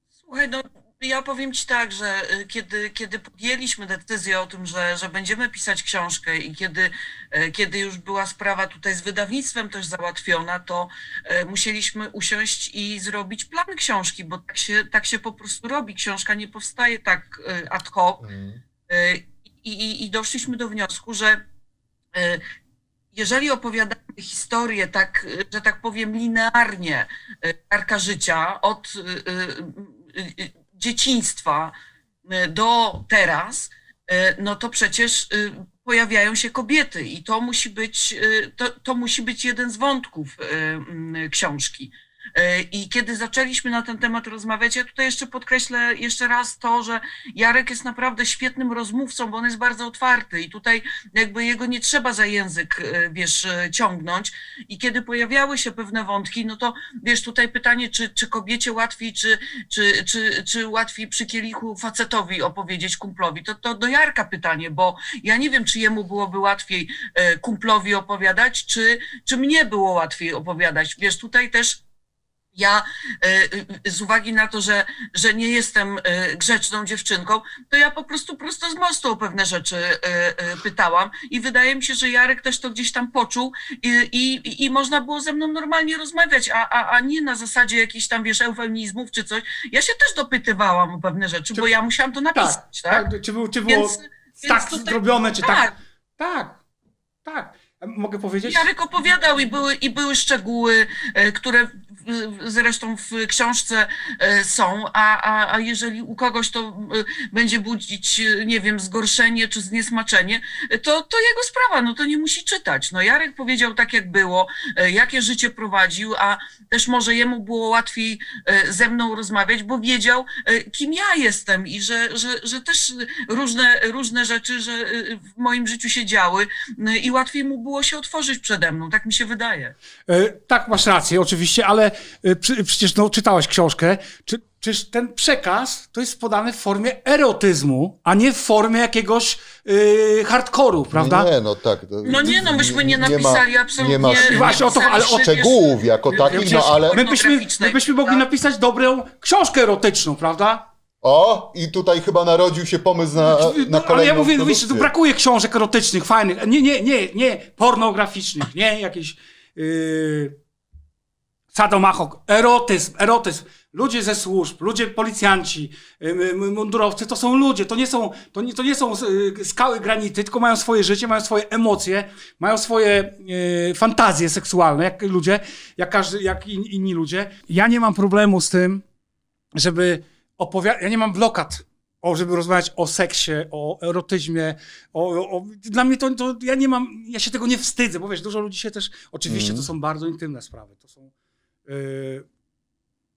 Słuchaj, no ja powiem ci tak, że y, kiedy, kiedy podjęliśmy decyzję o tym, że, że będziemy pisać książkę i kiedy, e, kiedy już była sprawa tutaj z wydawnictwem też załatwiona, to e, musieliśmy usiąść i zrobić plan książki, bo tak się, tak się po prostu robi. Książka nie powstaje tak ad hoc. E, I, i, I doszliśmy do wniosku, że jeżeli opowiadamy historię tak, że tak powiem, linearnie e, arka życia od dzieciństwa e, do teraz, e, no to przecież e, pojawiają się kobiety i to musi być, to, to musi być jeden z wątków książki. E, I kiedy zaczęliśmy na ten temat rozmawiać, ja tutaj jeszcze podkreślę jeszcze raz to, że Jarek jest naprawdę świetnym rozmówcą, bo on jest bardzo otwarty i tutaj jakby jego nie trzeba za język, e, wiesz, e, ciągnąć. I kiedy pojawiały się pewne wątki, no to wiesz, tutaj pytanie, czy, czy kobiecie łatwiej, czy, czy, czy, czy łatwiej przy kielichu facetowi opowiedzieć kumplowi, to, to do Jarka pytanie, bo ja nie wiem, czy jemu byłoby łatwiej kumplowi opowiadać, czy, czy mnie było łatwiej opowiadać. Wiesz, tutaj też ja e, z uwagi na to, że, że nie jestem e, grzeczną dziewczynką, to ja po prostu prosto z mostu o pewne rzeczy e, e, pytałam i wydaje mi się, że Jarek też to gdzieś tam poczuł i, i, i można było ze mną normalnie rozmawiać, a, a, a nie na zasadzie jakichś tam, wiesz, eufemizmów czy coś. Ja się też dopytywałam o pewne rzeczy, Czy- bo ja musiałam to napisać, tak? tak, tak. Czy, było- czy było Więc, tak więc tutaj- zrobione, czy tak. tak, Tak, tak. Mogę powiedzieć? Jarek opowiadał i były, i były szczegóły, e, które zresztą w książce e, są, a, a, a jeżeli u kogoś to e, będzie budzić, nie wiem, zgorszenie czy zniesmaczenie, to, to jego sprawa, no to nie musi czytać. No Jarek powiedział tak, jak było, jakie życie prowadził, a też może jemu było łatwiej ze mną rozmawiać, bo wiedział, kim ja jestem i że, że, że też różne, różne rzeczy, że w moim życiu się działy i łatwiej mu było się otworzyć przede mną, tak mi się wydaje. E, tak, masz rację, oczywiście, ale e, przy, przecież no, czytałeś książkę. Czy, czyż ten przekaz to jest podany w formie erotyzmu, a nie w formie jakiegoś e, hardkoru, prawda? Nie, no tak. to- No nie, no myśmy nie napisali ma, absolutnie Nie ma nie Właśnie o to- ale o szczegółów jako takich, no ale... my, byśmy, my byśmy mogli napisać dobrą książkę erotyczną, prawda? O, i tutaj chyba narodził się pomysł na, na No, kolejną ale ja mówię, wiesz, tu brakuje książek erotycznych, fajnych. Nie, nie, nie, nie pornograficznych, nie jakieś yy, sadomacho, erotyzm, erotyzm. Ludzie ze służb, ludzie policjanci, yy, mundurowcy, to są ludzie, to nie są, to nie, to nie są yy, skały granity, tylko mają swoje życie, mają swoje emocje, mają swoje yy, fantazje seksualne, jak ludzie, jak każdy, jak in, inni ludzie. Ja nie mam problemu z tym, żeby ja nie mam blokad, o, żeby rozmawiać o seksie, o erotyzmie, o, o, dla mnie to, to, ja nie mam, ja się tego nie wstydzę, bo wiesz, dużo ludzi się też, oczywiście Mhm. to są bardzo intymne sprawy, to są yy,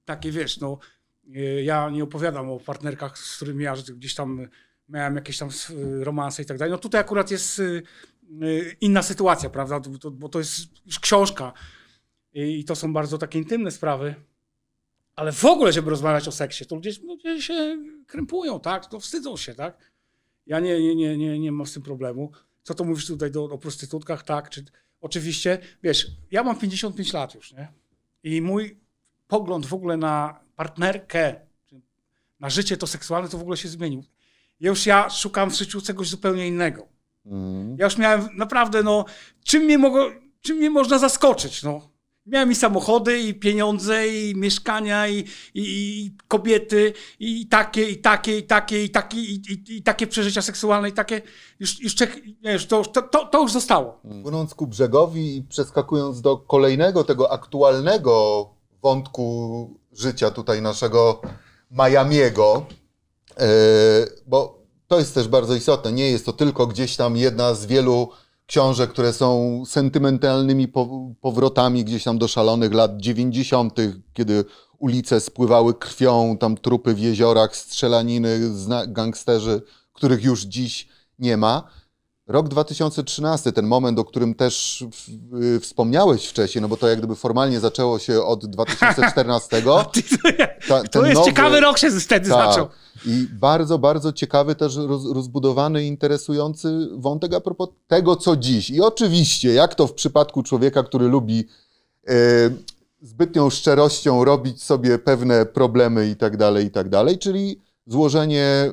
takie, wiesz, no, yy, ja nie opowiadam o partnerkach, z którymi ja gdzieś tam miałem jakieś tam romanse i tak dalej, no tutaj akurat jest yy, yy, inna sytuacja, prawda, to, to, bo to jest już książka i to są bardzo takie intymne sprawy, ale w ogóle, żeby rozmawiać o seksie, to ludzie, ludzie się krępują, tak? To wstydzą się, tak? Ja nie, nie, nie, nie, nie mam z tym problemu. Co to mówisz tutaj do, o prostytutkach, tak? Czy, oczywiście, wiesz, ja mam 55 lat już, nie? I mój pogląd w ogóle na partnerkę, na życie to seksualne, to w ogóle się zmienił. Ja już ja szukam w życiu czegoś zupełnie innego. Mhm. Ja już miałem naprawdę, no, czym mnie, mogło, czym mnie można zaskoczyć, no. Miałem i samochody, i pieniądze, i mieszkania, i, i, i kobiety, i takie, i takie, i takie, i takie, i, i, i takie przeżycia seksualne, i takie, już, już, już to, to, to, już zostało. Płynąc ku brzegowi i przeskakując do kolejnego, tego aktualnego wątku życia tutaj naszego Miamiego, e, bo to jest też bardzo istotne. Nie jest to tylko gdzieś tam jedna z wielu książek, które są sentymentalnymi po- powrotami gdzieś tam do szalonych lat 90., kiedy ulice spływały krwią, tam trupy w jeziorach, strzelaniny, gangsterzy, których już dziś nie ma. Rok 2013, ten moment, o którym też w, y, wspomniałeś wcześniej, no bo to jak gdyby formalnie zaczęło się od 2014. Ta, To jest nowy- ciekawy rok się wtedy tak. zaczął. I bardzo, bardzo ciekawy też roz, rozbudowany, interesujący wątek a propos tego, co dziś. I oczywiście, jak to w przypadku człowieka, który lubi e, zbytnią szczerością robić sobie pewne problemy i tak dalej, i tak dalej, czyli złożenie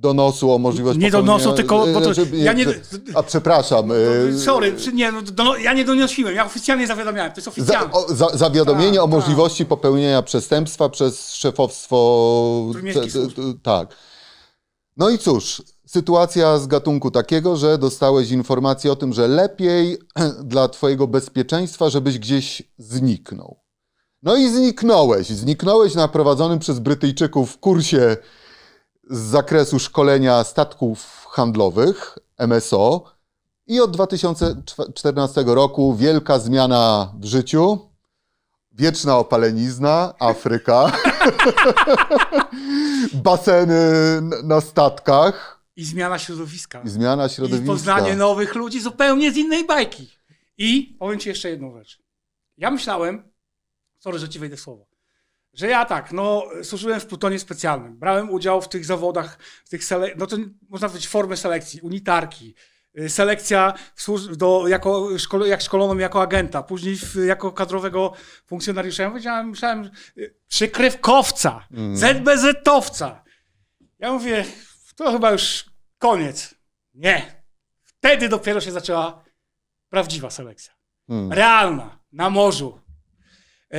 donosu o możliwość Nie donosu, tylko, bo to, e, żeby- ja nie, A przepraszam. e, sorry, nie, no, do, ja nie donosiłem, ja oficjalnie zawiadamiałem, to jest Za, oficjalne. o, za, zawiadomienie Tak, o tak. możliwości popełnienia przestępstwa przez służb. tak. No i cóż, sytuacja z gatunku takiego, że dostałeś informację o tym, że lepiej dla Twojego bezpieczeństwa, żebyś gdzieś zniknął. No i zniknąłeś. Zniknąłeś na prowadzonym przez Brytyjczyków kursie z zakresu szkolenia statków handlowych MSO. I od 2014 roku wielka zmiana w życiu. Wieczna opalenizna, Afryka. Baseny na statkach. I zmiana środowiska. I zmiana I środowiska. poznanie nowych ludzi zupełnie z innej bajki. I powiem ci jeszcze jedną rzecz. Ja myślałem, sorry, że ci wejdę w słowo, że ja tak, no, służyłem w plutonie specjalnym. Brałem udział w tych zawodach, w tych sele- no to można powiedzieć formy selekcji, unitarki, y, selekcja do, jako, szkole- jak szkolono mnie jako agenta, później w, jako kadrowego funkcjonariusza. Ja powiedziałem, myślałem, y, przykrywkowca, Mm. ZBZ-owca. Ja mówię, to chyba już koniec. Nie. Wtedy dopiero się zaczęła prawdziwa selekcja. Hmm. Realna, na morzu. E,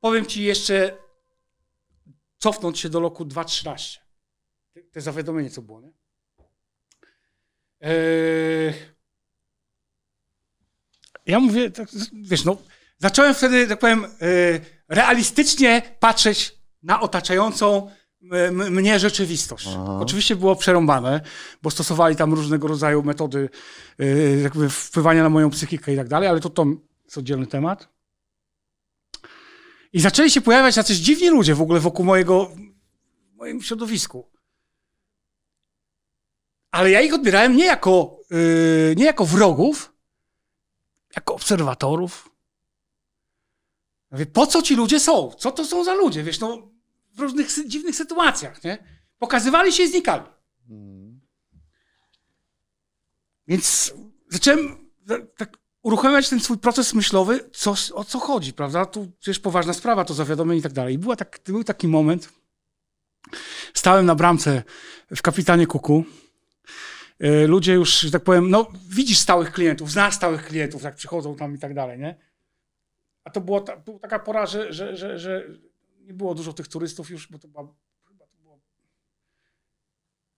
powiem ci jeszcze, cofnąć się do roku 2013. Te, zawiadomienie, co było, nie? E, ja mówię, tak, wiesz, no, zacząłem wtedy, tak powiem, e, realistycznie patrzeć na otaczającą mnie rzeczywistość. Aha. Oczywiście było przerąbane, bo stosowali tam różnego rodzaju metody e, jakby wpływania na moją psychikę i tak dalej, ale to, to jest oddzielny temat. I zaczęli się pojawiać jacyś dziwni ludzie w ogóle wokół mojego, w moim środowisku. Ale ja ich odbierałem nie jako, yy, nie jako wrogów, jako obserwatorów. Ja Mówię, po co ci ludzie są? Co to są za ludzie? Wiesz, no, w różnych dziwnych sytuacjach, nie? Pokazywali się i znikali. Mm. Więc zacząłem za- tak uruchamiać ten swój proces myślowy, co, o co chodzi, prawda? Tu przecież poważna sprawa, to zawiadomienie i tak dalej. I była tak, był taki moment, stałem na bramce w Kapitanie Kuku. E, Ludzie już, że tak powiem, no widzisz stałych klientów, znasz stałych klientów, jak przychodzą tam i tak dalej, nie? A to była, ta, była taka pora, że, że, że, że nie było dużo tych turystów już, bo to była, chyba to było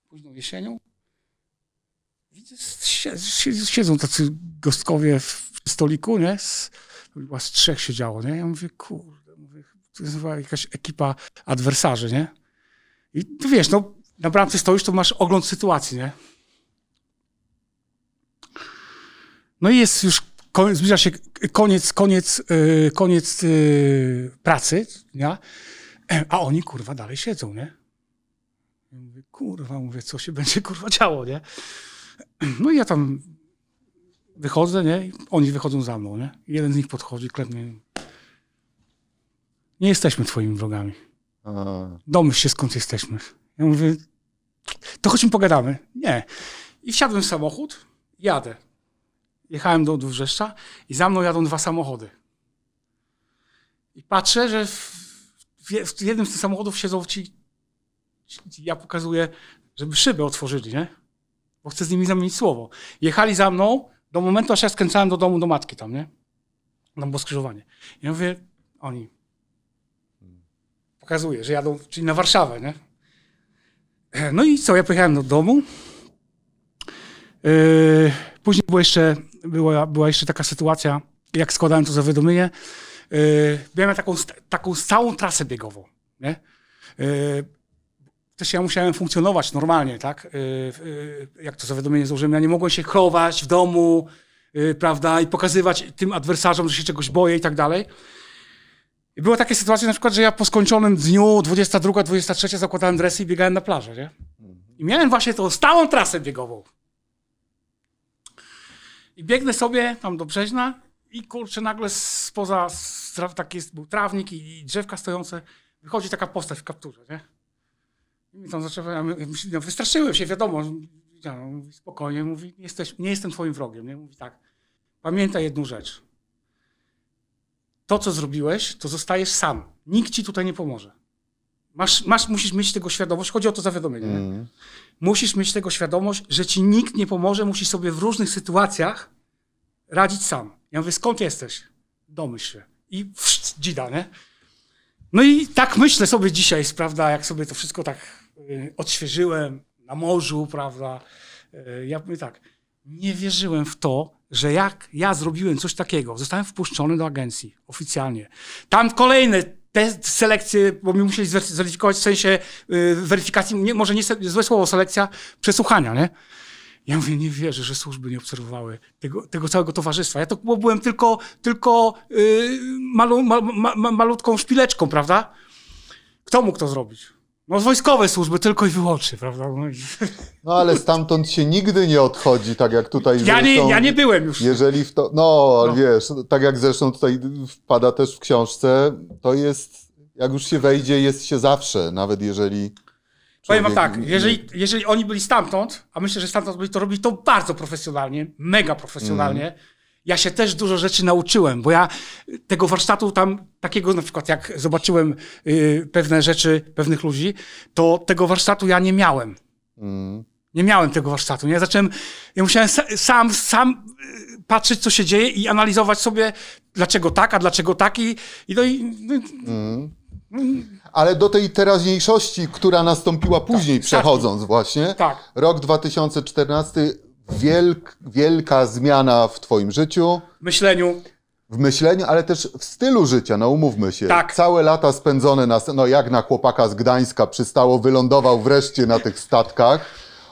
późną jesienią. Widzę, siedzą tacy gostkowie w stoliku, nie? Z, chyba z trzech siedziało, nie? Ja mówię, kurde, mówię, to jest chyba jakaś ekipa adwersarzy, nie? I tu wiesz, no, na bramce stoisz, to masz ogląd sytuacji, nie? No i jest już, koniec, zbliża się koniec, koniec, yy, koniec yy, pracy, nie? A oni, kurwa, dalej siedzą, nie? Ja mówię, kurwa, mówię, co się będzie, kurwa, działo, nie? No i ja tam wychodzę, nie? Oni wychodzą za mną, nie? Jeden z nich podchodzi, klepnie. Nie jesteśmy twoimi wrogami. Domyśl się, skąd jesteśmy. Ja mówię, to chodźmy pogadamy. Nie. I wsiadłem w samochód, jadę. Jechałem do, Wrzeszcza i za mną jadą dwa samochody. I patrzę, że w, w, w jednym z tych samochodów siedzą ci, ci, ja pokazuję, żeby szybę otworzyli, nie? Bo chcę z nimi zamienić słowo. Jechali za mną do momentu, aż ja skręcałem do domu, do matki tam, nie? Tam było skrzyżowanie. Ja mówię, oni. Pokazuję, że jadą, czyli na Warszawę, nie? No i co, ja pojechałem do domu. Yy, później było jeszcze, była, była jeszcze taka sytuacja, jak składałem to zawiadomienie. Yy, miałem taką, taką całą trasę biegową. Nie? Yy, też ja musiałem funkcjonować normalnie, tak? Yy, yy, jak to zawiadomienie złożyłem, ja nie mogłem się chować w domu, yy, prawda, i pokazywać tym adwersarzom, że się czegoś boję i tak dalej. I były takie sytuacje na przykład, że ja po skończonym dniu 22, 23 zakładałem dresy i biegałem na plażę, nie? I miałem właśnie tą stałą trasę biegową. I biegnę sobie tam do Brzeźna i kurczę nagle spoza, taki jest, był trawnik i, i drzewka stojące, wychodzi taka postać w kapturze, nie? I tam ja my- no, wystraszyłem się, wiadomo, ja, no, mówi, spokojnie, mówi, jesteś, nie jestem twoim wrogiem, nie? Mówi tak, pamiętaj jedną rzecz, to, co zrobiłeś, to zostajesz sam. Nikt ci tutaj nie pomoże. Masz, masz, musisz mieć tego świadomość, chodzi o to zawiadomienie. Nie? mm. Musisz mieć tego świadomość, że ci nikt nie pomoże, musisz sobie w różnych sytuacjach radzić sam. Ja mówię, skąd jesteś? Domyśl się. I wszcz, dzida, nie? No i tak myślę sobie dzisiaj, prawda, jak sobie to wszystko tak odświeżyłem na morzu, prawda. Y, ja mówię tak, nie wierzyłem w to, że jak ja zrobiłem coś takiego, zostałem wpuszczony do agencji oficjalnie. Tam kolejne te selekcje, bo mi musieli zwery- zweryfikować w sensie y, weryfikacji, nie, może nie złe słowo selekcja, przesłuchania, nie? Ja mówię, nie wierzę, że służby nie obserwowały tego, tego całego towarzystwa. Ja to byłem tylko, tylko yy, malu, ma, ma, ma, malutką szpileczką, prawda? Kto mógł to zrobić? No wojskowe służby tylko i wyłącznie, prawda? No, i... No ale stamtąd się nigdy nie odchodzi, tak jak tutaj ja, nie, zresztą, ja nie byłem już. Jeżeli w to, no, No. wiesz, tak jak zresztą tutaj wpada też w książce, to jest, jak już się wejdzie, jest się zawsze, nawet jeżeli... Powiem wam tak, nie- jeżeli, jeżeli oni byli stamtąd, a myślę, że stamtąd byli, to robili to bardzo profesjonalnie, mega profesjonalnie. Mhm. Ja się też dużo rzeczy nauczyłem, bo ja tego warsztatu tam, takiego na przykład jak zobaczyłem y, pewne rzeczy pewnych ludzi, to tego warsztatu ja nie miałem. Mm. Nie miałem tego warsztatu. Nie? Ja zacząłem, ja musiałem sa, sam, sam y, patrzeć, co się dzieje i analizować sobie, dlaczego tak, a dlaczego tak. I, i, no, i no, Mm. Ale do tej teraźniejszości, która nastąpiła później, Tak, przechodząc właśnie, tak. rok 2014, wielk, wielka zmiana w twoim życiu, W myśleniu. w myśleniu, ale też w stylu życia, no umówmy się. Tak. Całe lata spędzone na, no jak na chłopaka z Gdańska przystało, wylądował wreszcie na tych statkach.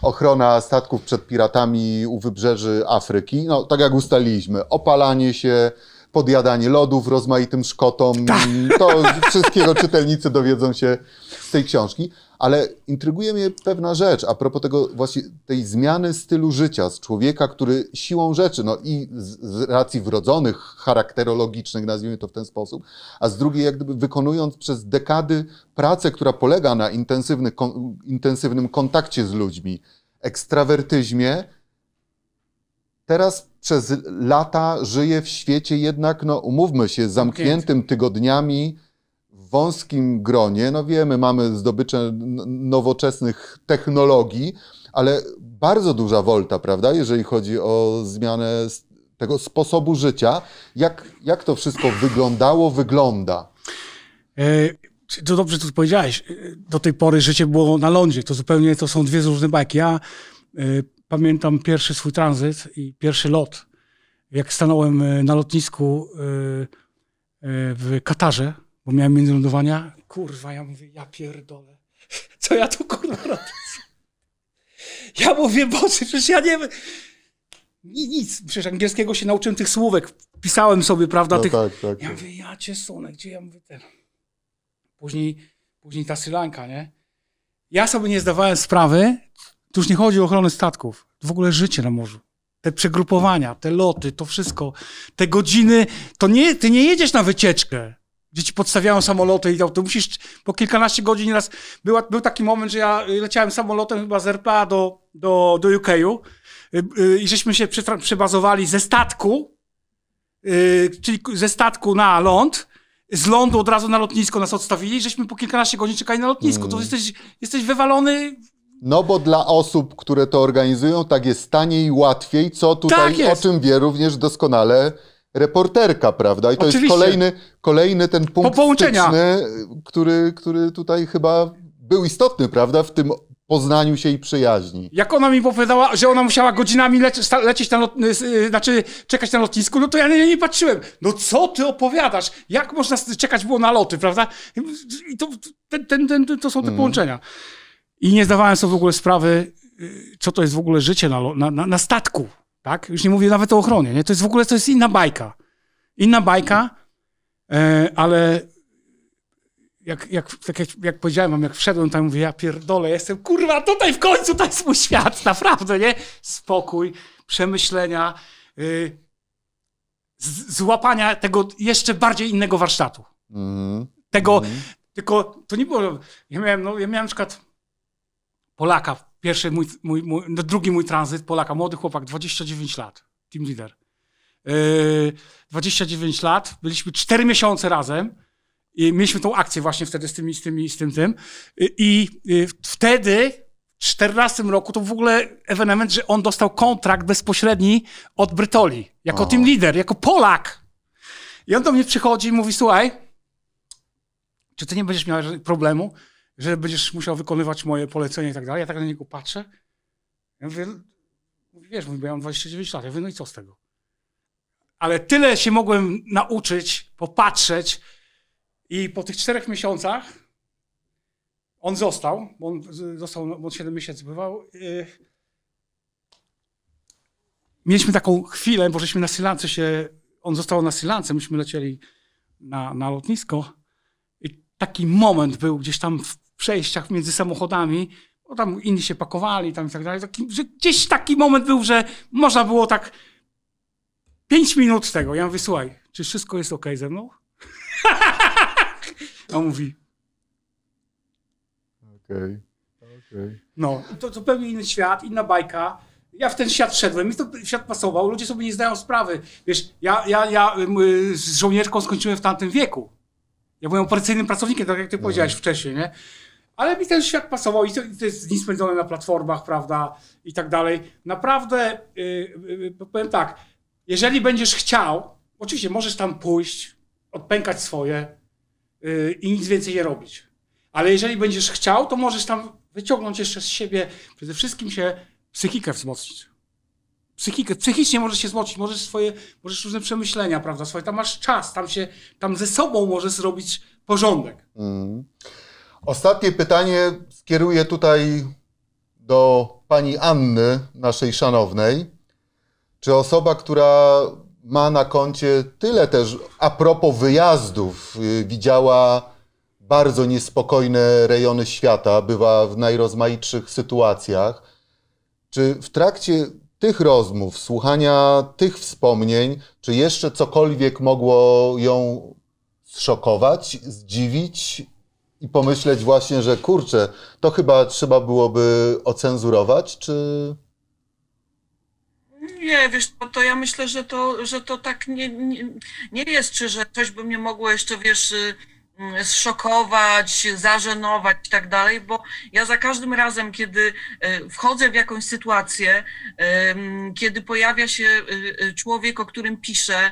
Ochrona statków przed piratami u wybrzeży Afryki. No tak jak ustaliliśmy, opalanie się, podjadanie lodów rozmaitym szkotom. Tak. To wszystkiego czytelnicy dowiedzą się z tej książki. Ale intryguje mnie pewna rzecz a propos tego właśnie tej zmiany stylu życia z człowieka, który siłą rzeczy, no i z, z racji wrodzonych, charakterologicznych, nazwijmy to w ten sposób, a z drugiej jak gdyby wykonując przez dekady pracę, która polega na intensywny, kon, intensywnym kontakcie z ludźmi, ekstrawertyzmie, teraz przez lata żyje w świecie jednak, no umówmy się, zamkniętym tygodniami, w wąskim gronie. No wiemy, mamy zdobycze nowoczesnych technologii, ale bardzo duża wolta, prawda, jeżeli chodzi o zmianę tego sposobu życia. Jak, jak to wszystko wyglądało, wygląda? E, To dobrze tu powiedziałeś. E, Do tej pory życie było na lądzie. To zupełnie to są dwie różne bajki. Ja e, pamiętam pierwszy swój tranzyt i pierwszy lot. Jak stanąłem e, na lotnisku e, e, w Katarze, bo miałem międzylądowania. Kurwa, ja mówię, ja pierdolę. Co ja tu kurwa robię? Ja mówię, Boże, przecież ja nie wiem. Ni- Nic, przecież angielskiego się nauczyłem tych słówek. Pisałem sobie, prawda, No tych, tak, tak. ja tak. mówię, ja cię sunę, gdzie ja mówię ten. Później, później ta Sri Lanka, nie? Ja sobie nie zdawałem sprawy, tu już nie chodzi o ochronę statków, w ogóle życie na morzu. Te przegrupowania, te loty, to wszystko, te godziny, to nie, ty nie jedziesz na wycieczkę, gdzie ci podstawiają samoloty i to, to musisz po kilkanaście godzin raz. Była, był taki moment, że ja y, leciałem samolotem chyba z RPA do, do, do UK-u y, y, i żeśmy się przebazowali ze statku, czyli ze statku na ląd, z lądu od razu na lotnisko nas odstawili, żeśmy po kilkanaście godzin czekali na lotnisku. To jesteś, jesteś wywalony. No bo dla osób, które to organizują, tak jest taniej i łatwiej, co tutaj, Tak o czym wie również doskonale reporterka, prawda? I to Oczywiście. jest kolejny, kolejny ten punkt połączenia. styczny, który, który tutaj chyba był istotny, prawda? W tym poznaniu się i przyjaźni. Jak ona mi powiedziała, że ona musiała godzinami leci, sta- lecieć na lot, y, znaczy czekać na lotnisku, no to ja na nią nie patrzyłem. No co ty opowiadasz? Jak można czekać było na loty, prawda? I to, ten, ten, ten, to są te połączenia. I nie zdawałem sobie w ogóle sprawy, y, co to jest w ogóle życie na, na, na, statku. Tak? Już nie mówię nawet o ochronie. Nie? To jest w ogóle to jest inna bajka. Inna bajka, e, ale jak, jak, tak jak, jak powiedziałem wam, jak wszedłem tam, mówię, ja pierdolę, jestem, kurwa, tutaj w końcu, to jest mój świat, naprawdę, nie? Spokój, przemyślenia, y, złapania tego jeszcze bardziej innego warsztatu. Mhm. Tego, tylko to nie było, ja miałem, no, ja miałem na przykład Polaka, pierwszy mój, mój, mój no, drugi mój tranzyt, Polaka, młody chłopak, 29 lat, team leader. Yy, 29 lat, byliśmy 4 miesiące razem i mieliśmy tą akcję właśnie wtedy z, tymi, z, tymi, z tym, tym. I, i y, wtedy, w 14 roku, to w ogóle ewenement, że on dostał kontrakt bezpośredni od Brytoli, jako team leader, jako Polak. I on do mnie przychodzi i mówi, słuchaj, czy ty nie będziesz miał problemu, że będziesz musiał wykonywać moje polecenia i tak dalej? Ja tak na niego patrzę. Ja mówię, mówi, wiesz, mówi, bo ja mam 29 lat. Ja mówię, no i co z tego? Ale tyle się mogłem nauczyć, popatrzeć i po tych czterech miesiącach on został, bo on został, bo 7 miesięcy bywał. Yy, mieliśmy taką chwilę, bo żeśmy na Sri Lance się, on został na Sri Lance, myśmy lecieli na, na lotnisko i taki moment był gdzieś tam w przejściach między samochodami, bo tam inni się pakowali tam i tak dalej, taki, że gdzieś taki moment był, że można było tak pięć minut tego. Ja mówię, słuchaj, czy wszystko jest ok ze mną? A on mówi, Okej. okej. No, to zupełnie inny świat, inna bajka. Ja w ten świat szedłem, mi to świat pasował, ludzie sobie nie zdają sprawy. Wiesz, ja, ja, ja z żołnierzką skończyłem w tamtym wieku. Ja byłem operacyjnym pracownikiem, tak jak ty powiedziałeś wcześniej, nie? Ale mi ten świat pasował i to, i to jest dni spędzone na platformach, prawda, i tak dalej. Naprawdę, y, y, y, powiem tak, jeżeli będziesz chciał, oczywiście możesz tam pójść, odpękać swoje y, i nic więcej nie robić. Ale jeżeli będziesz chciał, to możesz tam wyciągnąć jeszcze z siebie, przede wszystkim się psychikę wzmocnić. psychikę, psychicznie możesz się zmocić, możesz swoje, możesz różne przemyślenia, prawda, swoje, tam masz czas, tam się, tam ze sobą możesz zrobić porządek. Mm. Ostatnie pytanie skieruję tutaj do pani Anny, naszej szanownej. Czy osoba, która ma na koncie tyle też a propos wyjazdów, y, widziała bardzo niespokojne rejony świata, bywa w najrozmaitszych sytuacjach, czy w trakcie tych rozmów, słuchania tych wspomnień, czy jeszcze cokolwiek mogło ją zszokować, zdziwić i pomyśleć właśnie, że kurczę, to chyba trzeba byłoby ocenzurować, czy... Nie, wiesz, to, to ja myślę, że to, że to tak nie, nie, nie jest, czy że coś by mnie mogło jeszcze, wiesz, mm, zszokować, zażenować i tak dalej, bo ja za każdym razem, kiedy y, wchodzę w jakąś sytuację, kiedy pojawia się y, y, człowiek, o którym piszę,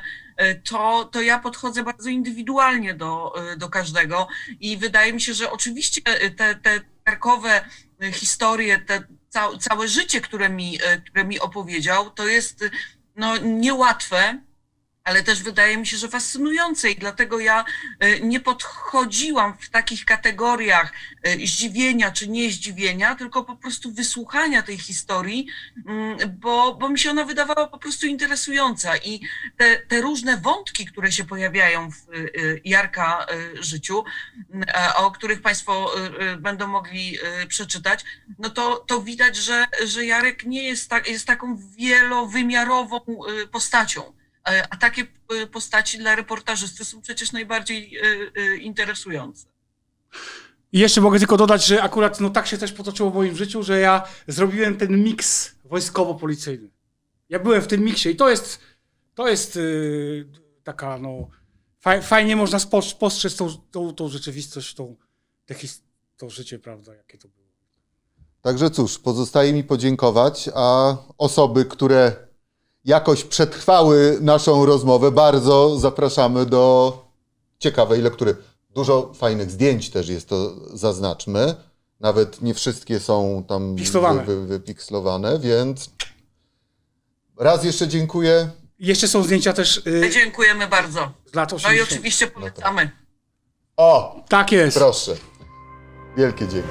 to, to ja podchodzę bardzo indywidualnie do, y, do każdego i wydaje mi się, że oczywiście y, te, te karkowe historie, te ca, całe życie, które mi, które mi opowiedział, to jest no, niełatwe, ale też wydaje mi się, że fascynujące i dlatego ja y, nie podchodziłam w takich kategoriach y, zdziwienia czy nie zdziwienia, tylko po prostu wysłuchania tej historii, mm, bo, bo mi się ona wydawała po prostu interesująca i te, te różne wątki, które się pojawiają w y, Jarka życiu, mm, o których Państwo będą mogli przeczytać, no to, to widać, że, że Jarek nie jest, tak, jest taką wielowymiarową postacią. E, A takie y, postaci dla reportażysty są przecież najbardziej y, interesujące. I jeszcze mogę tylko dodać, że akurat no tak się też potoczyło w moim życiu, że ja zrobiłem ten miks wojskowo-policyjny. Ja byłem w tym miksie i to jest, to jest yy, taka, no, faj, fajnie można spostrzec tą, tą, tą rzeczywistość, tą, te his- to życie, prawda, jakie to było. Także cóż, pozostaje mi podziękować, a osoby, które jakoś przetrwały naszą rozmowę, bardzo zapraszamy do ciekawej lektury. Dużo fajnych zdjęć też jest, to zaznaczmy. Nawet nie wszystkie są tam Pikslowane. wy- wypikslowane, więc raz jeszcze dziękuję. Jeszcze są zdjęcia też yy, Dziękujemy bardzo. z lat No i 80. oczywiście polecamy. O, Tak jest. proszę. Wielkie dzięki.